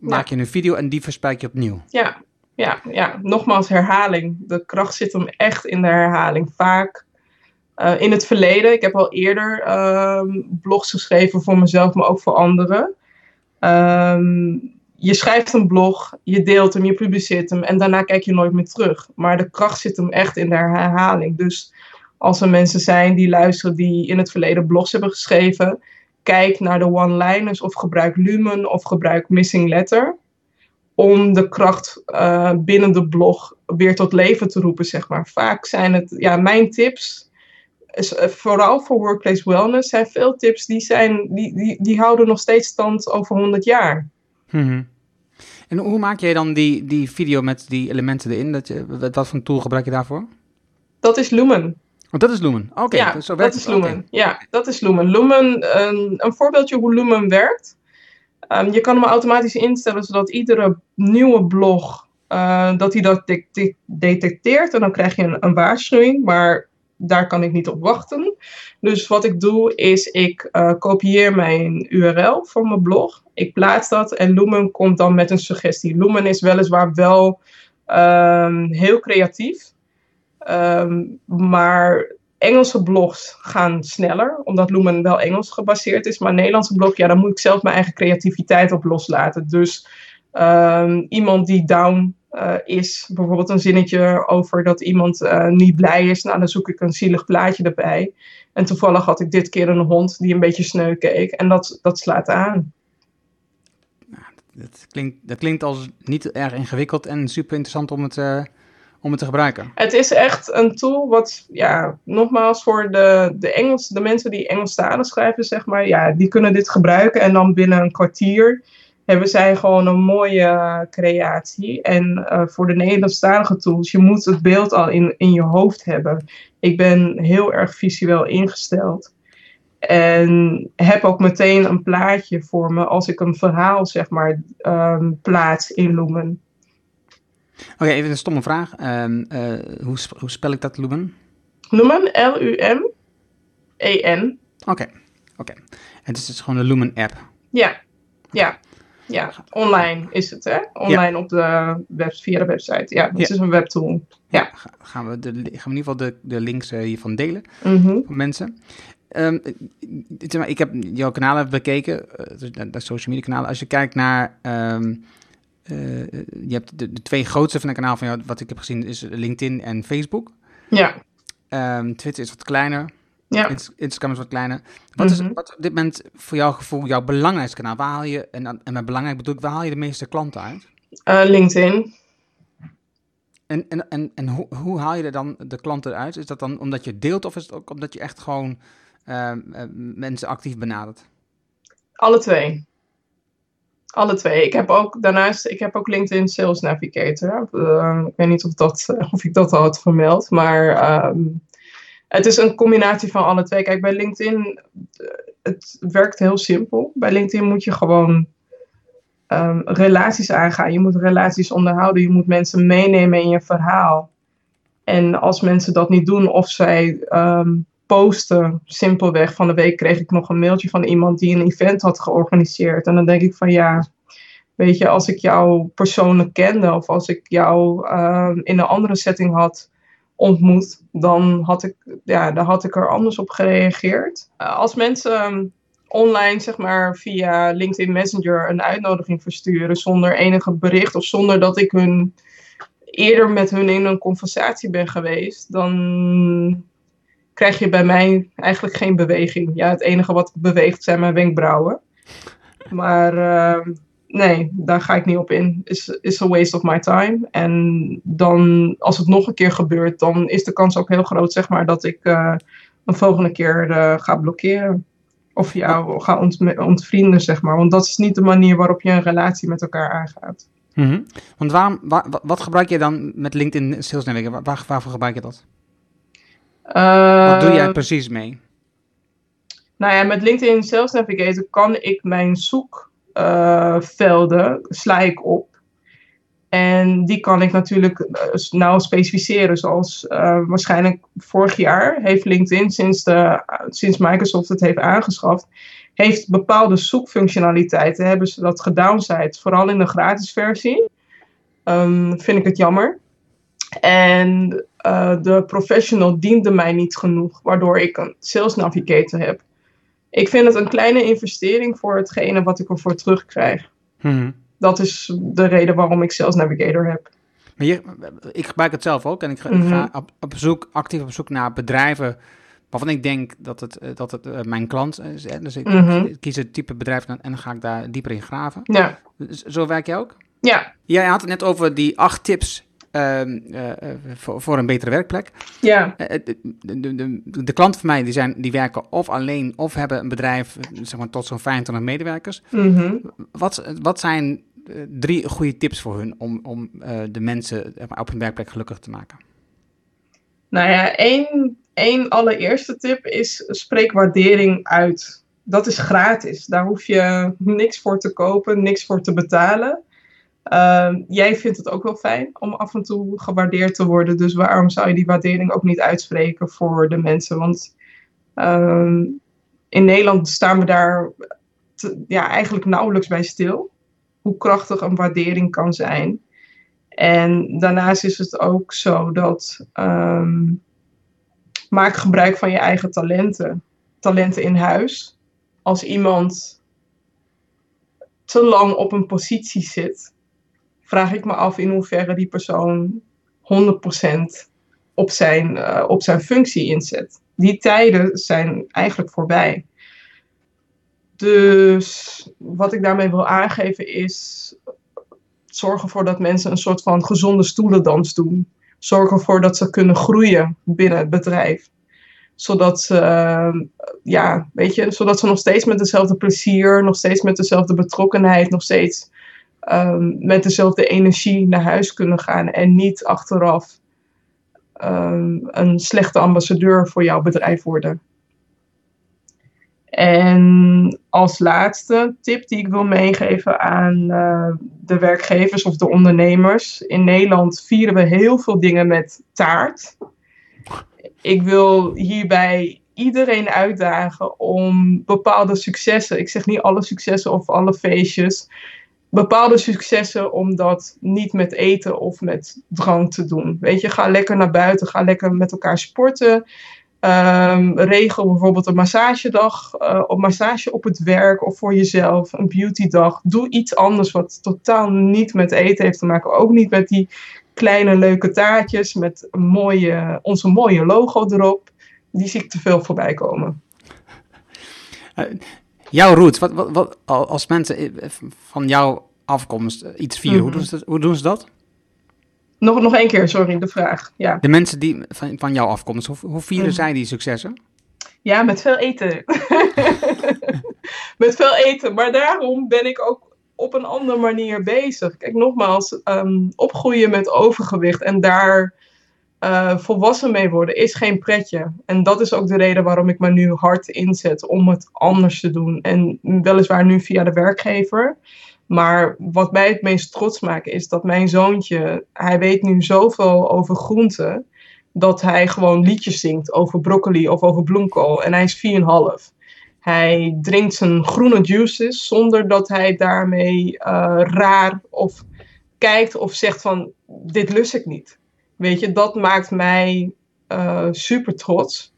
maak je een video en die verspreid je opnieuw. Ja, ja, ja. nogmaals herhaling. De kracht zit hem echt in de herhaling. Vaak uh, in het verleden, ik heb al eerder uh, blogs geschreven voor mezelf, maar ook voor anderen. Um, je schrijft een blog, je deelt hem, je publiceert hem en daarna kijk je nooit meer terug. Maar de kracht zit hem echt in de herhaling. Dus als er mensen zijn die luisteren die in het verleden blogs hebben geschreven, kijk naar de one-liners of gebruik Lumen of gebruik Missing Letter. om de kracht uh, binnen de blog weer tot leven te roepen, zeg maar. Vaak zijn het, ja, mijn tips, uh, vooral voor workplace wellness, zijn veel tips die, zijn, die, die, die houden nog steeds stand over 100 jaar. Mm En hoe maak jij dan die, die video met die elementen erin? Dat je, wat voor een tool gebruik je daarvoor? Dat is Lumen. Oh, dat is Lumen. Oké, okay, ja, dus zo dat is Lumen. Okay. Ja, dat is Lumen. Lumen, een, een voorbeeldje hoe Lumen werkt. Um, je kan hem automatisch instellen zodat iedere nieuwe blog uh, dat hij dat de de detecteert en dan krijg je een, een, waarschuwing, maar daar kan ik niet op wachten. Dus wat ik doe is ik uh, kopieer mijn URL van mijn blog, ik plaats dat en Lumen komt dan met een suggestie. Lumen is weliswaar wel um, heel creatief, um, maar Engelse blogs gaan sneller, omdat Lumen wel Engels gebaseerd is. Maar Nederlandse blog, ja, daar moet ik zelf mijn eigen creativiteit op loslaten. Dus um, iemand die down uh, is, bijvoorbeeld een zinnetje over dat iemand uh, niet blij is, nou dan zoek ik een zielig plaatje erbij. En toevallig had ik dit keer een hond die een beetje sneu keek en dat, dat slaat aan. Dat, klinkt, dat klinkt als niet erg ingewikkeld en super interessant om het... Uh om het te gebruiken? Het is echt een tool wat, ja, nogmaals, voor de, de, Engels, de mensen die Engelstalig schrijven, zeg maar, ja, die kunnen dit gebruiken. En dan binnen een kwartier hebben zij gewoon een mooie creatie. En uh, voor de Nederlandstalige tools, je moet het beeld al in, in je hoofd hebben. Ik ben heel erg visueel ingesteld. En heb ook meteen een plaatje voor me als ik een verhaal, zeg maar, um, plaats in Lumen. Oké, even een stomme vraag. Um, uh, hoe, hoe, spel ik dat, Lumen? Lumen, L-U-M-E-N. Oké, oké. Okay. Het is dus gewoon de Lumen app. Ja, ja. Ja, online is het, hè? Online ja. op de web, via de website. Ja, het ja. is een webtool. Ja. Gaan we, de, gaan we in ieder geval de, de links uh, hiervan delen mm -hmm. voor mensen. Um, ik heb jouw kanalen bekeken, uh, de social media kanalen. Als je kijkt naar um, uh, je hebt de, de, twee grootste van het kanaal van jou, wat ik heb gezien, is LinkedIn en Facebook. Ja. Um, Twitter is wat kleiner. Ja. Instagram is wat kleiner. Wat is mm -hmm. wat op dit moment voor jouw gevoel jouw belangrijkste kanaal? Waar haal je, en, en met belangrijk bedoel ik, waar haal je de meeste klanten uit? Uh, LinkedIn. En, en, en, en hoe, hoe haal je er dan de klanten uit? Is dat dan omdat je deelt of is het ook omdat je echt gewoon mensen actief benadert? Alle twee. Alle twee. Ik heb ook daarnaast, ik heb ook LinkedIn Sales Navigator. Uh, ik weet niet of, dat, of ik dat al had vermeld, maar um, het is een combinatie van alle twee. Kijk, bij LinkedIn, het werkt heel simpel. Bij LinkedIn moet je gewoon um, relaties aangaan. Je moet relaties onderhouden. Je moet mensen meenemen in je verhaal. En als mensen dat niet doen, of zij posten, simpelweg. Van de week kreeg ik nog een mailtje van iemand die een event had georganiseerd. En dan denk ik van ja, weet je, als ik jou persoonlijk kende of als ik jou um, in een andere setting had ontmoet, dan had ik, ja, dan had ik er anders op gereageerd. Als mensen um, online, zeg maar, via LinkedIn Messenger een uitnodiging versturen zonder enige bericht of zonder dat ik hun eerder met hun in een conversatie ben geweest, dan krijg je bij mij eigenlijk geen beweging. Ja, het enige wat beweegt zijn mijn wenkbrauwen. Maar uh, nee, daar ga ik niet op in. Is is a waste of my time. En dan, als het nog een keer gebeurt, dan is de kans ook heel groot, zeg maar, dat ik uh, een volgende keer uh, ga blokkeren. Of jou ga ont ontvrienden, zeg maar. Want dat is niet de manier waarop je een relatie met elkaar aangaat. Mm -hmm. Want waarom, waar, wat gebruik je dan met LinkedIn Sales Navigator? Waar, waarvoor gebruik je dat? Wat doe jij precies mee? Nou ja, met LinkedIn Sales Navigator kan ik mijn zoekvelden uh, sla ik op. En die kan ik natuurlijk nou specificeren. Zoals uh, waarschijnlijk vorig jaar heeft LinkedIn, sinds, de, sinds Microsoft het heeft aangeschaft, heeft bepaalde zoekfunctionaliteiten. Hebben ze dat gedownsized, vooral in de gratis versie. Um, vind ik het jammer. En uh, de professional diende mij niet genoeg, waardoor ik een sales navigator heb. Ik vind het een kleine investering voor hetgene wat ik ervoor terugkrijg. Hmm. Dat is de reden waarom ik sales navigator heb. Maar hier, ik gebruik het zelf ook en ik ga, mm -hmm. ik ga op, op, zoek, actief op zoek naar bedrijven waarvan ik denk dat het, dat het uh, mijn klant is. Hè? Dus ik, mm -hmm. kies het type bedrijf en dan ga ik daar dieper in graven. Ja. Zo werk je ook? Ja. Jij had het net over die acht tips eh, eh, voor, voor een betere werkplek. Ja. Eh, de, de, de, de klanten van mij die zijn, die werken of alleen of hebben een bedrijf eh, zeg maar, tot zo'n 25 medewerkers. Mhm. Wat, wat zijn eh, drie goede tips voor hun om, om eh, de mensen eh, op hun werkplek gelukkig te maken? Nou ja, één, één allereerste tip is spreek waardering uit. Dat is gratis. Daar hoef je niks voor te kopen, niks voor te betalen. Ehm, jij vindt het ook wel fijn om af en toe gewaardeerd te worden. Dus waarom zou je die waardering ook niet uitspreken voor de mensen? Want ehm, in Nederland staan we daar ja, eigenlijk nauwelijks bij stil. Hoe krachtig een waardering kan zijn. En daarnaast is het ook zo dat ehm, maak gebruik van je eigen talenten. Talenten in huis. Als iemand te lang op een positie zit, vraag ik me af in hoeverre die persoon 100% op zijn, eh, op zijn functie inzet. Die tijden zijn eigenlijk voorbij. Dus wat ik daarmee wil aangeven is zorg ervoor dat mensen een soort van gezonde stoelendans doen. Zorg ervoor dat ze kunnen groeien binnen het bedrijf. Zodat ze, eh, ja, weet je, zodat ze nog steeds met dezelfde plezier, nog steeds met dezelfde betrokkenheid, nog steeds ehm, met dezelfde energie naar huis kunnen gaan. En niet achteraf ehm, een slechte ambassadeur voor jouw bedrijf worden. En als laatste tip die ik wil meegeven aan eh, de werkgevers of de ondernemers. In Nederland vieren we heel veel dingen met taart. Ik wil hierbij iedereen uitdagen om bepaalde successen, ik zeg niet alle successen of alle feestjes, bepaalde successen om dat niet met eten of met drank te doen. Weet je, ga lekker naar buiten, ga lekker met elkaar sporten. Ehm, regel bijvoorbeeld een massagedag, uh, op massage op het werk of voor jezelf, een beautydag. Doe iets anders wat totaal niet met eten heeft te maken. Ook niet met die kleine leuke taartjes met een mooie, onze mooie logo erop. Die zie ik te veel voorbij komen. Jouw roots, wat, wat, wat, als mensen van jouw afkomst iets vieren, mm -hmm. hoe, doen ze, hoe doen ze dat? Nog, nog één keer, sorry, de vraag. Ja. De mensen die van, van jouw afkomst, hoe, hoe vieren mm. zij die successen? Ja, met veel eten. met veel eten. Maar daarom ben ik ook op een andere manier bezig. Kijk, nogmaals, um, opgroeien met overgewicht en daar uh, volwassen mee worden is geen pretje. En dat is ook de reden waarom ik me nu hard inzet om het anders te doen. En weliswaar nu via de werkgever. Maar wat mij het meest trots maakt is dat mijn zoontje, hij weet nu zoveel over groenten, dat hij gewoon liedjes zingt over broccoli of over bloemkool. En hij is 4,5. Hij drinkt zijn groene juices zonder dat hij daarmee uh, raar of kijkt of zegt van dit lust ik niet. Weet je, dat maakt mij uh, super trots.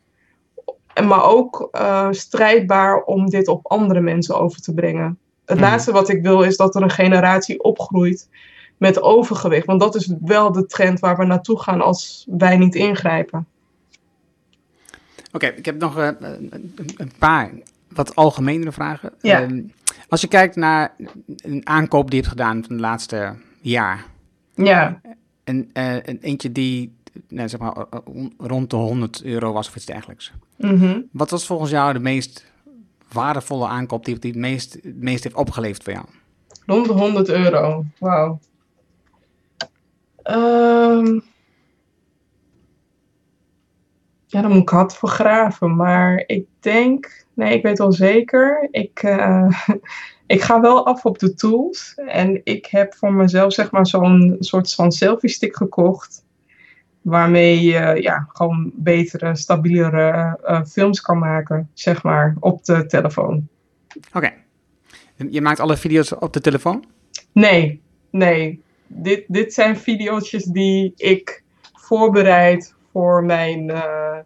Maar ook uh, strijdbaar om dit op andere mensen over te brengen. Het laatste wat ik wil is dat er een generatie opgroeit met overgewicht. Want dat is wel de trend waar we naartoe gaan als wij niet ingrijpen. Oké, okay, ik heb nog uh, een paar wat algemenere vragen. Ja. Uh, als je kijkt naar een aankoop die je hebt gedaan van het laatste jaar. Ja. En uh, een eentje die nou, zeg maar, rond de 100 euro was of iets dergelijks. Mm -hmm. Wat was volgens jou de meest waardevolle aankoop die, die het, meest, het meest heeft opgeleverd voor jou? Rond de 100 euro, wauw. Um, ja, dan moet ik hard voor graven. Maar ik denk, nee, ik weet wel zeker. Ik, uh, ik ga wel af op de tools. En ik heb voor mezelf zeg maar zo'n soort van selfie stick gekocht. Waarmee je ja, gewoon betere, stabielere uh, films kan maken, zeg maar, op de telefoon. Oké. Okay. Je maakt alle video's op de telefoon? Nee, nee. Dit, dit zijn video's die ik voorbereid voor mijn, uh,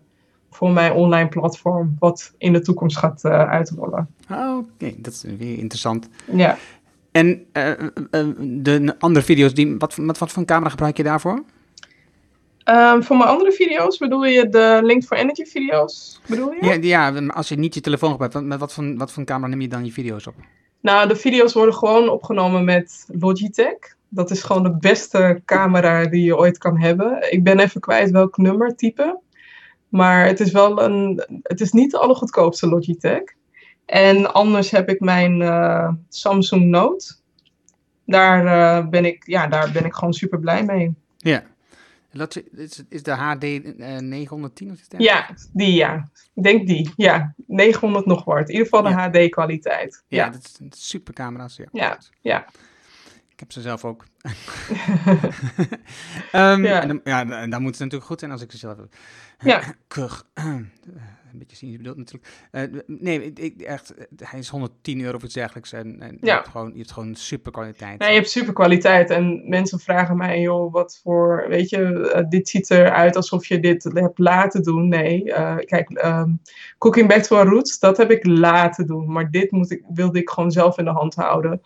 voor mijn online platform, wat in de toekomst gaat uh, uitrollen. Oh, Oké, okay. dat is weer interessant. Ja. En de andere video's, die, wat, wat, wat voor camera gebruik je daarvoor? Um, voor mijn andere video's bedoel je de Linked for Energy video's? Bedoel je? Ja, ja als je niet je telefoon gebruikt, met wat voor, wat voor camera neem je dan je video's op? Nou, de video's worden gewoon opgenomen met Logitech. Dat is gewoon de beste camera die je ooit kan hebben. Ik ben even kwijt welk nummer, type. Maar het is wel een. Het is niet de allergoedkoopste Logitech. En anders heb ik mijn uh, Samsung Note. Daar, uh, ben ik, ja, daar ben ik gewoon super blij mee. Ja. Is, is de HD uh, 910 of is dat? Ja, die ja. Ik denk die. Ja, 900 nog wat. In ieder geval de ja. HD-kwaliteit. Ja, ja, dat is een super camera's. Ja, ja. ja. Ik heb ze zelf ook. um, ja. En dan, ja, dan moet het natuurlijk goed zijn als ik ze zelf heb. Ja. Kug. een beetje cynisch bedoeld natuurlijk. Uh, nee, ik, echt, hij is 110 euro of iets dergelijks. En, en ja. je, hebt gewoon, je hebt gewoon super kwaliteit. Nee, je hebt super kwaliteit. En mensen vragen mij, joh, wat voor, weet je, uh, dit ziet eruit alsof je dit hebt laten doen. Nee, uh, kijk, um, Cooking Back to Our Roots, dat heb ik laten doen. Maar dit moet ik, wilde ik gewoon zelf in de hand houden.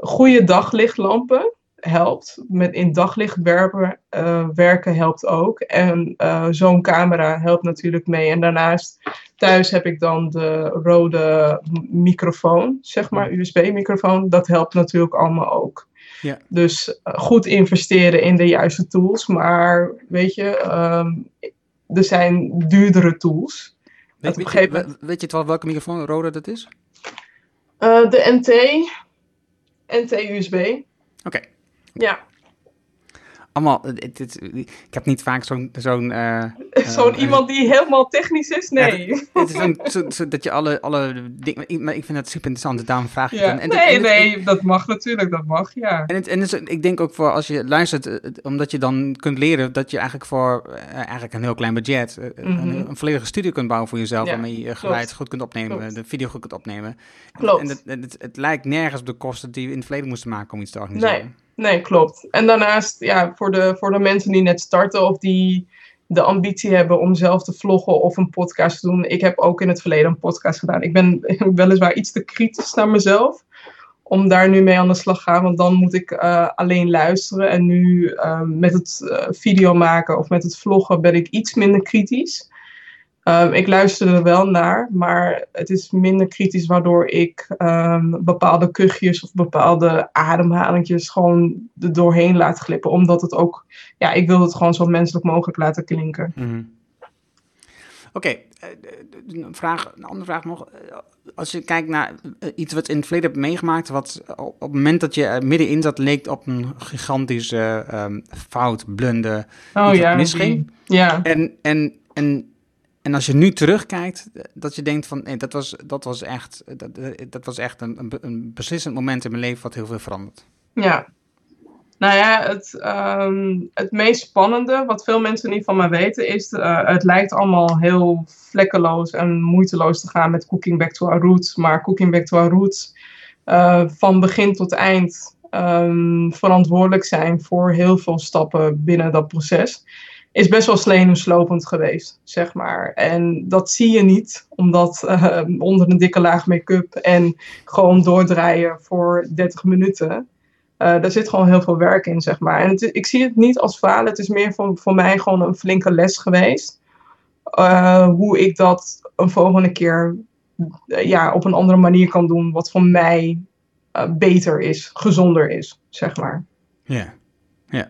Goede daglichtlampen helpt. Met in daglicht werken, uh, werken helpt ook. En uh, zo'n camera helpt natuurlijk mee. En daarnaast thuis heb ik dan de rode microfoon, zeg maar, USB-microfoon. Dat helpt natuurlijk allemaal ook. Ja. Dus uh, goed investeren in de juiste tools. Maar weet je, um, er zijn duurdere tools. Weet, weet, je, moment... weet je het wel welke microfoon rode dat is? de NT. NT-USB. Oké. Okay. Ja. Allemaal, dit, dit, ik heb niet vaak zo'n... Zo'n uh, zo'n uh, iemand die helemaal technisch is? Nee. Ja, het is zo'n, zo, zo, dat je alle, alle dingen... Maar ik vind dat super interessant, daarom vraag ik ja. En nee, nee, het, dat mag natuurlijk, dat mag, ja. En, het, en het, ik denk ook voor als je luistert, omdat je dan kunt leren dat je eigenlijk voor uh, eigenlijk een heel klein budget mm -hmm. een, een, volledige studio kunt bouwen voor jezelf, ja, waarmee je geluid klopt. goed kunt opnemen, klopt. de video goed kunt opnemen. Klopt. En het, het, het, lijkt nergens op de kosten die we in het verleden moesten maken om iets te organiseren. Nee. Nee, klopt. En daarnaast, ja, voor de, voor de mensen die net starten of die de ambitie hebben om zelf te vloggen of een podcast te doen. Ik heb ook in het verleden een podcast gedaan. Ik ben weliswaar iets te kritisch naar mezelf om daar nu mee aan de slag te gaan. Want dan moet ik uh, alleen luisteren. En nu uh, met het uh, video maken of met het vloggen ben ik iets minder kritisch. Um, ik luister er wel naar, maar het is minder kritisch waardoor ik um, bepaalde kuchjes of bepaalde ademhalingjes gewoon er doorheen laat glippen. Omdat het ook, ja, ik wil het gewoon zo menselijk mogelijk laten klinken. Mm -hmm. Oké, okay. een, vraag, een andere vraag nog. Als je kijkt naar iets wat in het verleden hebt meegemaakt, wat op het moment dat je middenin zat, leek op een gigantische um, fout, blunder, oh, ja, misging. Ja. En, en, en en als je nu terugkijkt, dat je denkt van nee, dat was, dat was echt, dat, dat was echt een, een, beslissend moment in mijn leven wat heel veel verandert. Ja. Nou ja, het, um, het meest spannende, wat veel mensen niet van mij weten, is uh, het lijkt allemaal heel vlekkeloos en moeiteloos te gaan met Cooking Back to Our Roots. Maar Cooking Back to Our Roots, uh, van begin tot eind um, verantwoordelijk zijn voor heel veel stappen binnen dat proces is best wel slopend geweest, zeg maar. En dat zie je niet, omdat uh, onder een dikke laag make-up en gewoon doordraaien voor 30 minuten. Uh, daar zit gewoon heel veel werk in, zeg maar. En het, ik zie het niet als falen, het is meer voor, voor mij gewoon een flinke les geweest. Uh, hoe ik dat een volgende keer ja, op een andere manier kan doen, wat voor mij beter is, gezonder is, zeg maar. Ja, ja.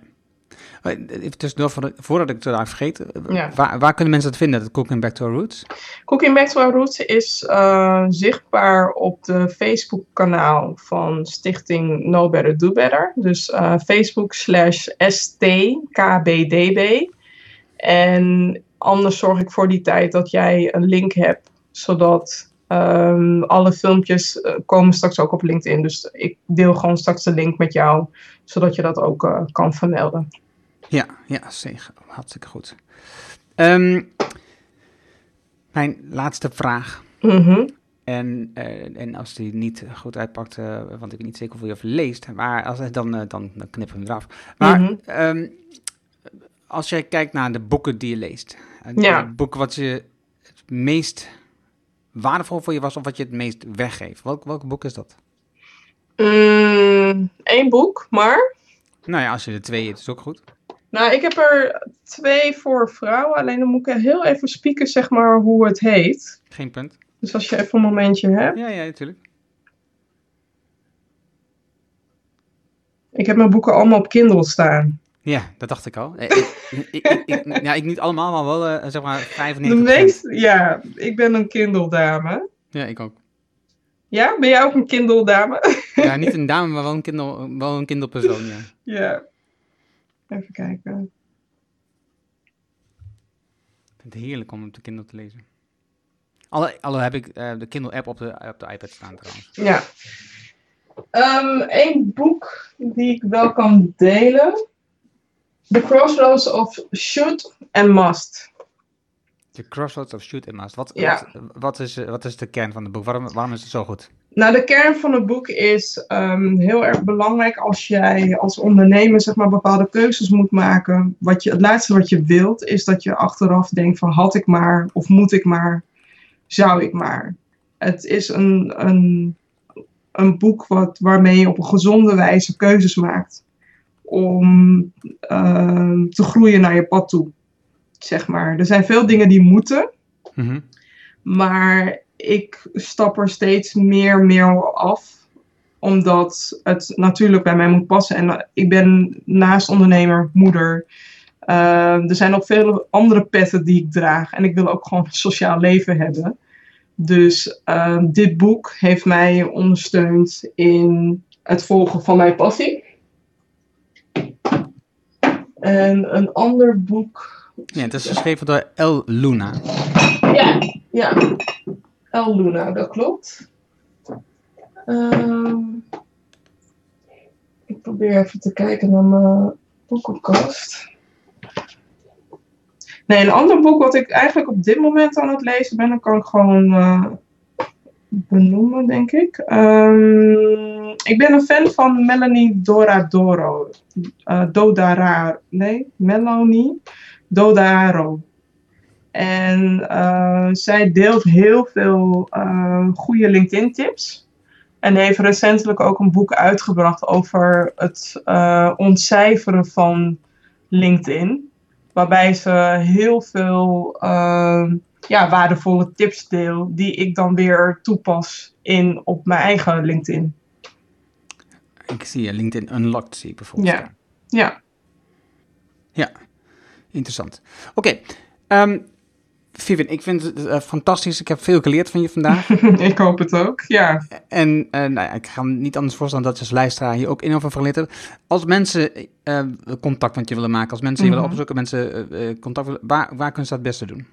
Even tussendoor, voordat ik het eruit vergeet, ja. waar, waar, kunnen mensen het vinden, dat Cooking Back to Our Roots? Cooking Back to Our Roots is uh, zichtbaar op de Facebook-kanaal van Stichting No Better Do Better. Dus uh, Facebook slash STKBDB. En anders zorg ik voor die tijd dat jij een link hebt, zodat Um, alle filmpjes komen straks ook op LinkedIn. Dus ik deel gewoon straks de link met jou, zodat je dat ook uh, kan vermelden. Ja, ja, zeker. Hartstikke goed. Um, mijn laatste vraag. Mm -hmm. En, uh, en als die niet goed uitpakt, uh, want ik weet niet zeker of je leest, maar als, dan, uh, dan, dan knippen we hem eraf. Maar mm -hmm. um, als jij kijkt naar de boeken die je leest, ja. het boek wat je het meest waardevol voor je was of wat je het meest weggeeft, welk, welk boek is dat? Eén mm, boek, maar? Nou ja, als je er twee hebt, is ook goed. Nou, ik heb er twee voor vrouwen. Alleen dan moet ik heel even spieken, zeg maar, hoe het heet. Geen punt. Dus als je even een momentje hebt. Ja, ja, natuurlijk. Ik heb mijn boeken allemaal op Kindle staan. Ja, dat dacht ik al. Eh, ik, ik, ik, ja, ik niet allemaal, maar wel uh, zeg maar 95. De meeste, ja, ik ben een Kindle-dame. Ja, ik ook. Ja, ben jij ook een Kindle-dame? Ja, niet een dame, maar wel een, Kindle, wel een Kindle-persoon, ja. Ja. Even kijken. Ik vind het heerlijk om op de Kindle te lezen. Alle, alle heb ik uh, de Kindle-app op de, op de iPad staan trouwens. Ja. Um, Eén boek die ik wel kan delen. The Crossroads of Should and Must. The Crossroads of and Must. Wat, Ja. wat, wat, is, eh, wat is de kern van het boek? Waarom, waarom is het zo goed? Nou, de kern van het boek is ehm, heel erg belangrijk als jij als ondernemer zeg maar, bepaalde keuzes moet maken. Wat je, het laatste wat je wilt is dat je achteraf denkt van had ik maar of moet ik maar, zou ik maar. Het is een, een, een boek wat, waarmee je op een gezonde wijze keuzes maakt om ehm, te groeien naar je pad toe. Zeg maar. Er zijn veel dingen die moeten. Mhm. Maar ik stap er steeds meer meer af. Omdat het natuurlijk bij mij moet passen. En ik ben naast ondernemer, moeder. Uh, er zijn ook vele andere petten die ik draag. En ik wil ook gewoon een sociaal leven hebben. Dus uh, dit boek heeft mij ondersteund in het volgen van mijn passie. En een ander boek. Ja, het is geschreven door El Luna. Ja, ja. El Luna, dat klopt. Um, ik probeer even te kijken naar mijn boekenkast. Nee, een ander boek wat ik eigenlijk op dit moment aan het lezen ben, dat kan ik gewoon uh, benoemen, denk ik. Um, ik ben een fan van Melanie Doradoro. Uh, Dodara, nee, Melanie Dodaro. En uh, zij deelt heel veel uh, goede LinkedIn-tips. En heeft recentelijk ook een boek uitgebracht over het uh, ontcijferen van LinkedIn. Waarbij ze heel veel ja, waardevolle tips deelt, die ik dan weer toepas in, op mijn eigen LinkedIn. Ik zie je LinkedIn Unlocked, zie ik bijvoorbeeld. Ja. Ja. Ja, interessant. Oké, okay. um, Vivian, ik vind het uh, fantastisch. Ik heb veel geleerd van je vandaag. ik hoop het ook, ja. En uh, nou ja, ik ga me niet anders voorstellen dat je als luisteraar hier ook enorm van geleerd hebt. Als mensen uh, contact met je willen maken, als mensen je mm -hmm. willen opzoeken, mensen contact willen, waar, waar kunnen ze dat het beste doen?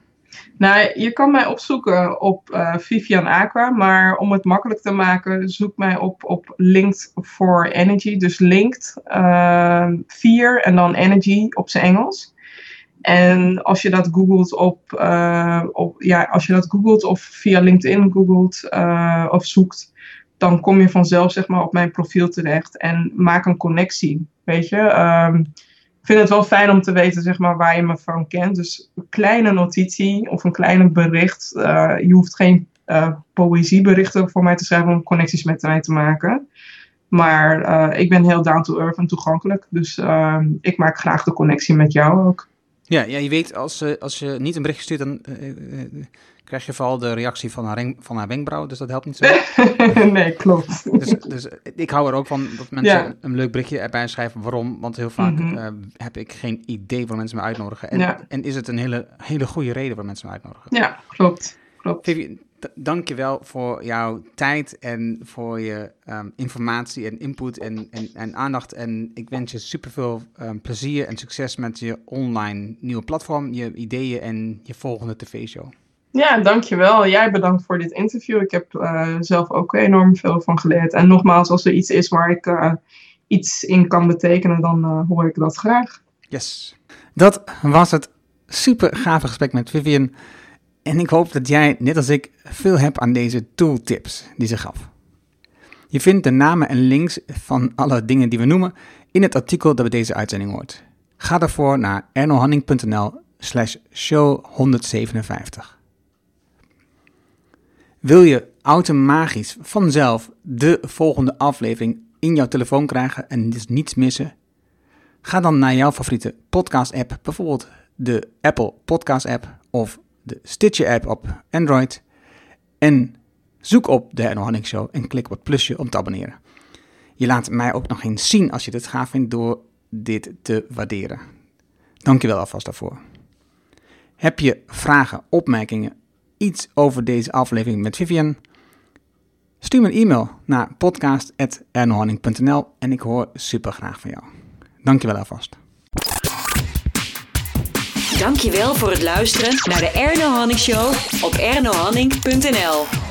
Nou, je kan mij opzoeken op uh, Vivian Aqua, maar om het makkelijk te maken, zoek mij op op Linked for Energy. Dus Linked, uh, 4 en dan Energy op zijn Engels. En als je dat googelt op, uh, op ja, als je dat googelt of via LinkedIn googelt uh, of zoekt, dan kom je vanzelf zeg maar op mijn profiel terecht en maak een connectie, weet je. Um, ik vind het wel fijn om te weten zeg maar waar je me van kent. Dus een kleine notitie of een kleine bericht. Uh, je hoeft geen poëzieberichten voor mij te schrijven om connecties met mij te maken. Maar ik ben heel down to earth en toegankelijk. Dus ik maak graag de connectie met jou ook. Ja, ja je weet, als, uh, als je niet een bericht stuurt, dan uh, uh, krijg je vooral de reactie van haar, van haar wenkbrauw. Dus dat helpt niet zo. nee, klopt. Dus, dus, ik hou er ook van dat mensen ja. een leuk berichtje erbij schrijven. Waarom? Want heel vaak mm -hmm. heb ik geen idee waar mensen me uitnodigen. En, ja. en is het een hele, hele goede reden waar mensen me uitnodigen. Ja, klopt. klopt. Vivi, dank je wel voor jouw tijd en voor je um, informatie en input en, en, en, aandacht. En ik wens je superveel um, plezier en succes met je online nieuwe platform, je ideeën en je volgende tv-show. Ja, dankjewel. Jij bedankt voor dit interview. Ik heb uh, zelf ook enorm veel van geleerd. En nogmaals, als er iets is waar ik uh, iets in kan betekenen, dan uh, hoor ik dat graag. Yes. Dat was het super gave gesprek met Vivian. En ik hoop dat jij, net als ik, veel hebt aan deze tooltips die ze gaf. Je vindt de namen en links van alle dingen die we noemen in het artikel dat bij deze uitzending hoort. Ga daarvoor naar ernohanning.nl slash show 157. Wil je automatisch vanzelf de volgende aflevering in jouw telefoon krijgen en dus niets missen? Ga dan naar jouw favoriete podcast app, bijvoorbeeld de Apple Podcast app of de Stitcher app op Android en zoek op de Erno Hanning Show en klik op het plusje om te abonneren. Je laat mij ook nog eens zien als je dit gaaf vindt door dit te waarderen. Dankjewel alvast daarvoor. Heb je vragen, opmerkingen, iets over deze aflevering met Vivian? Stuur me een e-mail naar podcast.ernohanning.nl en ik hoor super graag van jou. Dankjewel alvast. Dankjewel voor het luisteren naar de Erno Hanning Show op ernohanning.nl.